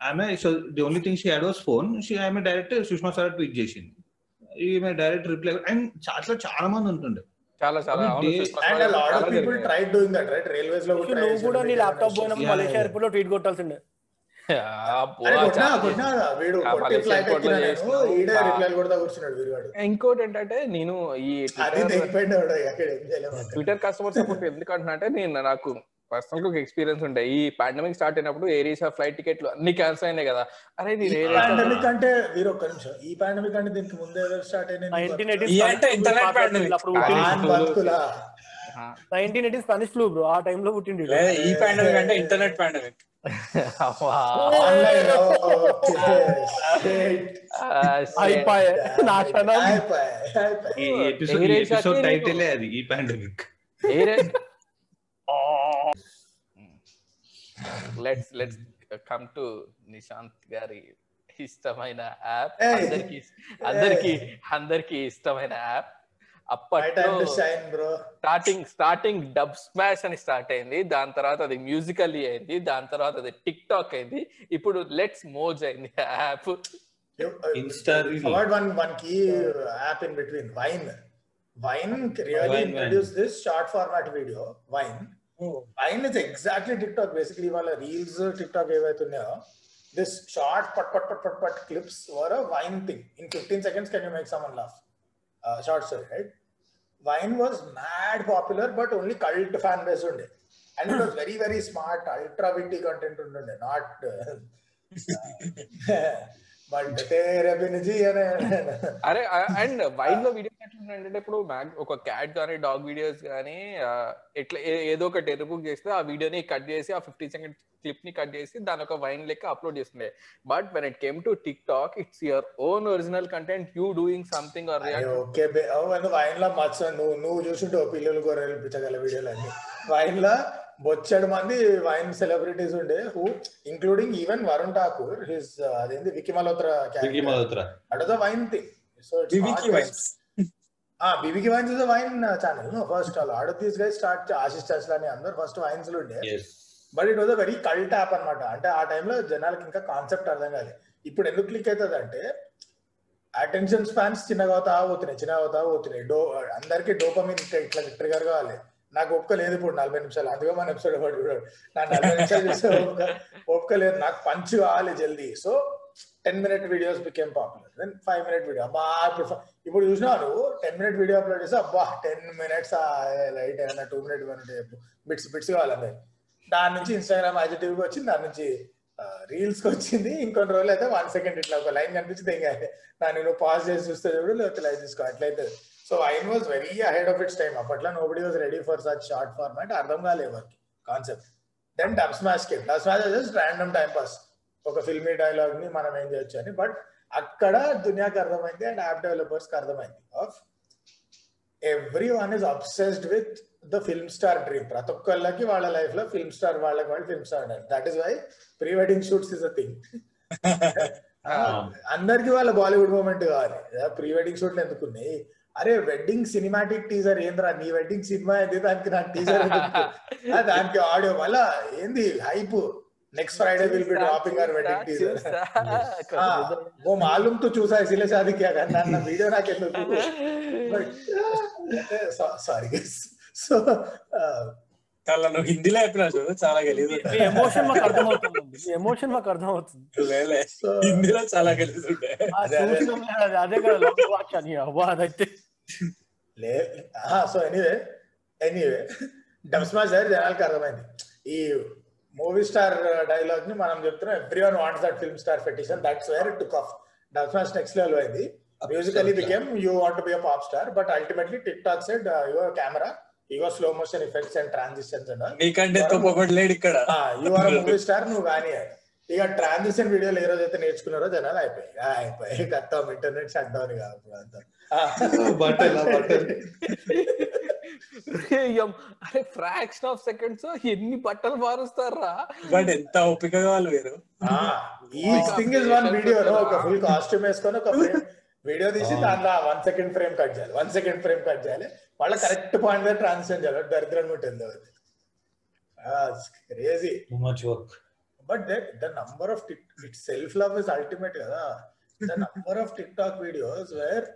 Speaker 4: ఆమె so the only thing she had was phone she ఆమె డైరెక్ట్ సుష్మా స్వరాజ్ ట్వీట్ చేసింది. ఈమె డైరెక్ట్ రిప్లై అండ్ అట్లా చాలా మంది ఉంటుండే.
Speaker 2: చాలా చాలా అవును,
Speaker 4: Day-
Speaker 2: Sushma
Speaker 1: And a
Speaker 2: Swaraj
Speaker 1: lot of
Speaker 2: చాలా
Speaker 1: people
Speaker 2: జరిగాయి.
Speaker 1: tried doing that, right? Railways లో కూడా
Speaker 3: నువ్వు. నీ ల్యాప్టాప్ పోయినప్పుడు మలేషియా. ఎయిర్పోర్ట్లో ట్వీట్ కొట్టాల్సిండే
Speaker 2: ఇంకోటి ఏంటంటే నేను ఈ ట్విట్టర్ కస్టమర్ సపోర్ట్ ఎందుకంటున్నా అంటే నేను నాకు పర్సనల్ ఒక ఎక్స్పీరియన్స్ ఉండే. ఈ పాండమిక్ స్టార్ట్ అయినప్పుడు ఏరీసా ఫ్లైట్ టికెట్లు అన్ని క్యాన్సిల్ అయినాయి కదా. అరే
Speaker 1: పాండమిక్ అంటే వీరు ఒక్క నిమిషం. ఈ పాండమిక్ అంటే దీనికి ముందే స్టార్ట్
Speaker 3: నైన్టీన్
Speaker 1: అయిన
Speaker 3: ఎయిటీ
Speaker 5: ఈ అంటే internet pandemic.
Speaker 3: అప్పుడు.
Speaker 1: బతుకులా
Speaker 2: ఆ,
Speaker 3: nineteen eighty Spanish flu bro. ఆ టైంలో పుట్టిండు
Speaker 5: ఈ పాండమిక్ అంటే ఇంటర్నెట్ పాండమిక్.
Speaker 3: అయిపోయే.
Speaker 4: ఈ టైటిలే అది
Speaker 2: pandemic. Let's let's come to Nishant గారి ఇష్టమైన యాప్. అందరికి అందరికి అందరికి ఇష్టమైన యాప్ అప్పట్లో స్టార్టింగ్ స్టార్టింగ్ డబ్ స్మాష్ అని స్టార్ట్ అయింది. దాని తర్వాత అది మ్యూజికల్లీ అయింది. దాని తర్వాత అది టిక్ టాక్ అయింది. ఇప్పుడు లెట్స్ మోజ్ అయింది
Speaker 1: app app. In between. Vine. Vine really
Speaker 4: Vine,
Speaker 1: introduced this short format video. Vine. Vine is exactly TikTok. Basically, వాళ్ళ reels TikTok ఏవైతున్నాయో this short put put put put put clips were a Vine thing. In 15 seconds, can you make someone laugh? Uh, short story, right? Vine was mad popular, but only cult fan base unde. And it was very, very smart, ultra witty content
Speaker 2: అరే and వైడ్లో videos ఎట్లుందంటే ఇప్పుడు ఒక cat కానీ dog videos కానీ ఎట్లా ఏదో ఒక టెరబుక్ చేస్తే ఆ వీడియోని కట్ చేసి ఆ ఫిఫ్టీ సెకండ్ క్లిప్ని కట్ చేసి దాని ఒక వైన్ లెక్క అప్లోడ్ చేస్తుండే. But when it came to TikTok it's your own original content you doing something
Speaker 1: or okay వైన్లో మచ్చ నువ్వు నువ్వు చూసుంటే పిల్లలు గొర్రెలు పిచ్చగల వీడియోలు అన్ని వైన్లో బొచ్చడు మంది వైన్ సెలబ్రిటీస్ ఉండే who including even Varun Thakur his అదేంది Vicky
Speaker 4: Malhotra Vicky
Speaker 1: Malhotra at the Vine thing
Speaker 5: so Vines
Speaker 1: బీబీకి Vines is Vine channel no first all ఆడ these guys start Ashish Chanchlani అందరు ఫస్ట్ వైన్స్లో ఉండే. But it was a very cult app అనమాట అంటే ఆ టైంలో జనాలకి ఇంకా కాన్సెప్ట్ అర్థం కాలేదు ఇప్పుడు ఎందుకు క్లిక్ అవుతుంది అంటే అటెన్షన్ స్పాన్స్ చిన్నగా అవుతా పోతున్నాయి చిన్నగా అవుతా పోతున్నాయి. డో అందరికి డోపమిన్ ఇట్లా ట్రిగర్ కావాలి. నాకు ఒప్పుక లేదు ఇప్పుడు నలభై నిమిషాలు. అందుకే మన ఎపిసోడ్ వాడు చూడాడు నా నలభై నిమిషాలు చూస్తే ఒప్పుక ఒప్పుక లేదు. నాకు పంచ్ కావాలి జల్దీ. So ten minute videos became popular then five minute video అబ్బా ఇప్పుడు ఫ- ఇప్పుడు చూసినావు నువ్వు? టెన్ మినిట్ వీడియో అప్లోడ్ చేస్తే అబ్బా టెన్ మినిట్స్ లైట్ అయినా two minute one bits bits కావాలి దాని నుంచి ఇన్స్టాగ్రామ్ యాజిటివ్ వచ్చింది. దాని నుంచి రీల్స్కి వచ్చింది. ఇంకొన్ని రోజులు అయితే వన్ సెకండ్ ఇట్లా ఒక లైన్ కనిపించింది. ఇంకా దాన్ని నువ్వు పాజ్ చేసి చూస్తే చూడు లేకపోతే లైవ్ తీసుకో. అట్లయితే so Vine was very ahead of its time అప్పట్లో nobody was ready for such short format అర్థం కాలేదు వర్క్ కాన్సెప్ట్ దెన్ డబ్ స్మాష్కి Dubsmash just random time pass ఒక ఫిల్మీ డైలాగ్ని మనం ఏం చేయొచ్చు అని. బట్ అక్కడ దునియాకి అర్థమైంది అండ్ యాప్ డెవలపర్స్కి అర్థమైంది. Of everyone is obsessed with the film star dream ప్రతి ఒక్కళ్ళకి వాళ్ళ లైఫ్లో ఫిల్మ్ స్టార్ వాళ్ళకి వాళ్ళు ఫిల్మ్ స్టార్ అంటారు. That is why pre wedding shoots is a thing అందరికి వాళ్ళ బాలీవుడ్ మూమెంట్ కావాలి. ప్రీ వెడ్డింగ్ షూట్లు ఎందుకున్నాయి? అరే వెడ్డింగ్ సినిమాటిక్ టీజర్ ఏంద్రా? నీ వెడ్డింగ్ సినిమా ఏంది? దానికి నా టీజర్ దానికి ఆడియో వల్ల ఏంది? Hype. Next Friday will be dropping our wedding teaser ఓ మాలూమ్తో చూసా ఇసిలే షాదికి నా వీడియో నాకు ఎందుకు సారీ సో
Speaker 5: చాలా నువ్వు హిందీలో చెప్పినా చూడు చాలా గలీజ్
Speaker 3: మీ ఎమోషన్ మాకు అర్థమవుతుంది. మీ ఎమోషన్ మాకు అర్థమవుతుంది.
Speaker 5: లేలే హిందీలో చాలా గలీజ్ ఉండే.
Speaker 3: అది కదా watch అని. అవ్వా అదైతే.
Speaker 1: లే so anyway anyway dub smash దగ్గర జనాలకి అర్థమైంది. ఈ మూవీ స్టార్ డైలాగ్ని మనం చెప్తున్నాం everyone wants that film star fetish that's where it took off Dubsmash next level అయింది. Musically became you want be a pop star but ultimately TikTok said your camera your slow motion effects and transitions
Speaker 5: నీకంటే తప్పొకటి లేడు ఇక్కడ.
Speaker 1: You are movie star నువ్వు కానీ. ఇక transition వీడియోలు ఏ రోజైతే నేర్చుకున్నారో జనాలు అయిపోయాయి అయిపోయాయి కత్తాం ఇంటర్నెట్ షట్ డౌన్
Speaker 6: అరే ఫ్రాక్షన్ ఆఫ్ సెకండ్స్ ఎన్ని బట్టలు మారుస్తారా?
Speaker 5: బట్ ఎంత ఓపిక కావాలి మీరు
Speaker 1: each thing is one video ఒక ఫుల్ కాస్ట్యూమ్ వేసుకొని ఒక వీడియో తీసి దాంట్లో వన్ సెకండ్ ఫ్రేమ్ కట్ చేయాలి. వన్ సెకండ్ ఫ్రేమ్ కట్ చేయాలి. మళ్ళీ కరెక్ట్ పాయింట్ దగ్గర ట్రాన్స్ఫర్ చేయాలి. దరిద్రంగా ఉంటుంది
Speaker 4: crazy much
Speaker 1: work but the number of itself love is ultimate కదా. The number of TikTok videos where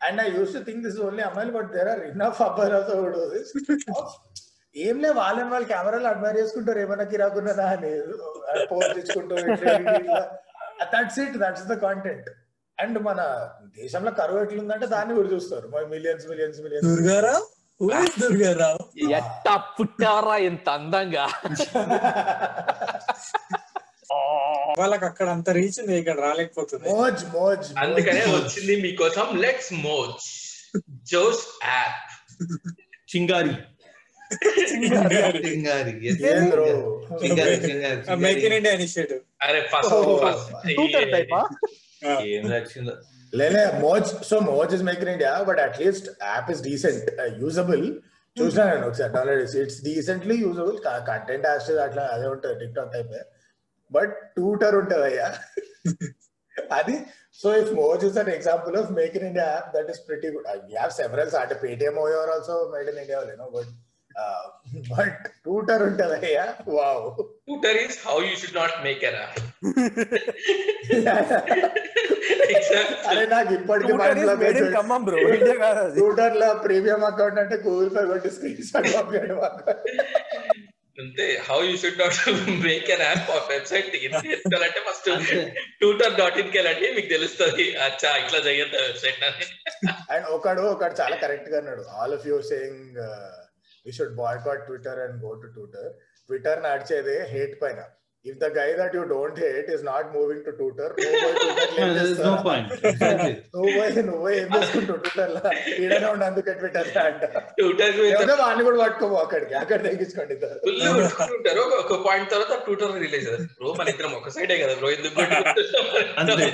Speaker 1: and I use to think this only అమ్మాయిలు but there are enough అబ్బాయిలు also do this ఏం లే వాళ్ళని వాళ్ళు కెమెరాలు admire చేసుకుంటారు. ఏమైనా కిరాకున్నదా? అని post that's it that's the content and మన దేశంలో కరువు ఎట్లుందంటే దాన్ని కూడా చూస్తారు. Millions millions millions
Speaker 5: Durgarao? Who is Durgarao
Speaker 6: ఎట్టా పుట్టారా ఇంత అందంగా?
Speaker 5: వాళ్ళకి అక్కడ అంత రీచ్ ఉంది ఇక్కడ రాలేకపోతుంది
Speaker 1: మోజ్ మోజ్
Speaker 2: అందుకనే వచ్చింది మీకోసం let's Moj Josh app
Speaker 4: Chingari
Speaker 5: Chingari.
Speaker 4: Chingari Yes.
Speaker 1: ఏం
Speaker 4: bro Chingari
Speaker 5: Chingari make
Speaker 4: in.
Speaker 5: India initiative
Speaker 2: అరే ఫస్ట్
Speaker 1: Oh.
Speaker 3: ట్యూటర్ టైపా
Speaker 4: ఏం నచ్చిందో
Speaker 1: లేలే Moj so Moj is make in India but at least app is decent usable చూసినా నేను ఒకసారి డౌన్లోడ్ చేసి ఇట్స్ డీసెంట్లీ యూజబుల్ కంటెంట్ యాక్స్ అట్లా అదే ఉంటుంది TikTok type but tutor ఉంటుంది అయ్యా అది so if Moj is an example of make in India app that is pretty good we have severals అంటే Paytm over also made in India no but but tutor ఉంటుంది అయ్యా
Speaker 2: wow. Tutor is how you should not make an
Speaker 1: అరే నాకు ఇప్పటికీ
Speaker 3: tutor is made in
Speaker 1: mind
Speaker 3: Khammam bro India కాదు అది.
Speaker 1: ట్యూటర్లో premium account అంటే గూగుల్ పే కొట్టి స్క్రీన్ షాట్ పంపించడం
Speaker 2: అంతే how you should not make an app of website ఎత్తాలంటే first. Tutor dot ఇన్కి వెళ్ళండి మీకు తెలుస్తుంది. అచ్చా ఇట్లా చేయొద్దు వెబ్సైట్ అని.
Speaker 1: అండ్ ఒకడు ఒకడు చాలా కరెక్ట్గా అన్నాడు all of you saying we should boycott Twitter and go to Twitter Twitter నడిచేదే hate పైన if the guy that you don't hate is not moving to Twitter
Speaker 4: There is no point.
Speaker 1: నువ్వు నువ్వు ఏం చేసుకుంటావు ట్విట్టర్లో? ఈడనే ట్విట్టర్ అంట.
Speaker 2: Twitter
Speaker 1: లేకపోతే వాడిని కూడా పట్టుకోము అక్కడికి అక్కడ
Speaker 2: ఫుల్ కొట్టుకుంటారు ఒక- ఒక పాయింట్ తర్వాత ట్విట్టర్ రిలీజ్ బ్రో మన ఇద్దరం ఒక సైడే కదా బ్రో ఎందుకు
Speaker 4: అంతే.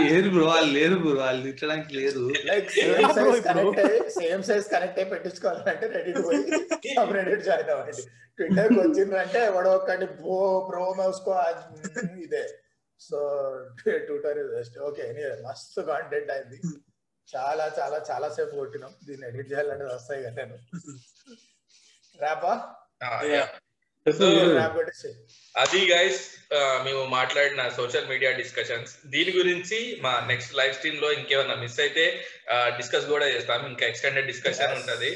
Speaker 4: లేరు బ్రో వాళ్ళు లేరు బ్రో వాళ్ళు తిట్టడానికి లేరు.
Speaker 1: లైక్ సేమ్ సైజ్ కనెక్ట్ అయ్యి సేమ్ సైజ్ కనెక్ట్ అయ్యి పెట్టించుకోవాలంటే రెడీ పోయి సబ్ రెడీ జాయిన్ అవ్వండి. ట్విట్టర్కి వచ్చిందంటే ఎవడో ఒకటి బ్రో బ్రో మౌస్కో ఇదే. So Twitter is best okay మస్తు కాంటెంట్ అయింది. చాలా చాలా చాలా సేపు కొట్టినాం. దీన్ని ఎడిట్ చేయాలంటే వస్తాయి కదా నేను.
Speaker 2: అది గైస్ మేము మాట్లాడిన సోషల్ మీడియా డిస్కషన్స్ దీని గురించి మా నెక్స్ట్ లైవ్ స్ట్రీమ్లో ఇంకేమన్నా మిస్ అయితే డిస్కస్ కూడా చేస్తాం. ఇంకా ఎక్స్టెండెడ్ డిస్కషన్. ఉంటది.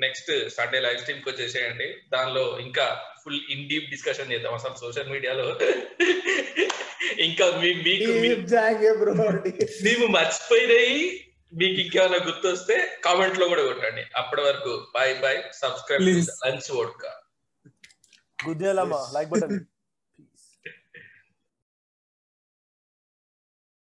Speaker 2: నెక్స్ట్ సండే లైవ్ స్ట్రీమ్కి వచ్చేసేయండి. దానిలో ఇంకా ఫుల్ ఇన్ డీప్ డిస్కషన్ చేద్దాం అసలు సోషల్ మీడియాలో ఇంకా మీ- మీకు మీ-
Speaker 1: డీప్ జాంగే బ్రో
Speaker 2: మేము మర్చిపోయినాయి. మీకు ఇంకేమైనా గుర్తొస్తే కామెంట్లో కూడా కొట్టండి. అప్పటి వరకు bye bye
Speaker 5: subscribe.
Speaker 2: Lunch vodka
Speaker 3: గుద్దేలమ్మా
Speaker 1: Yes.
Speaker 3: Like button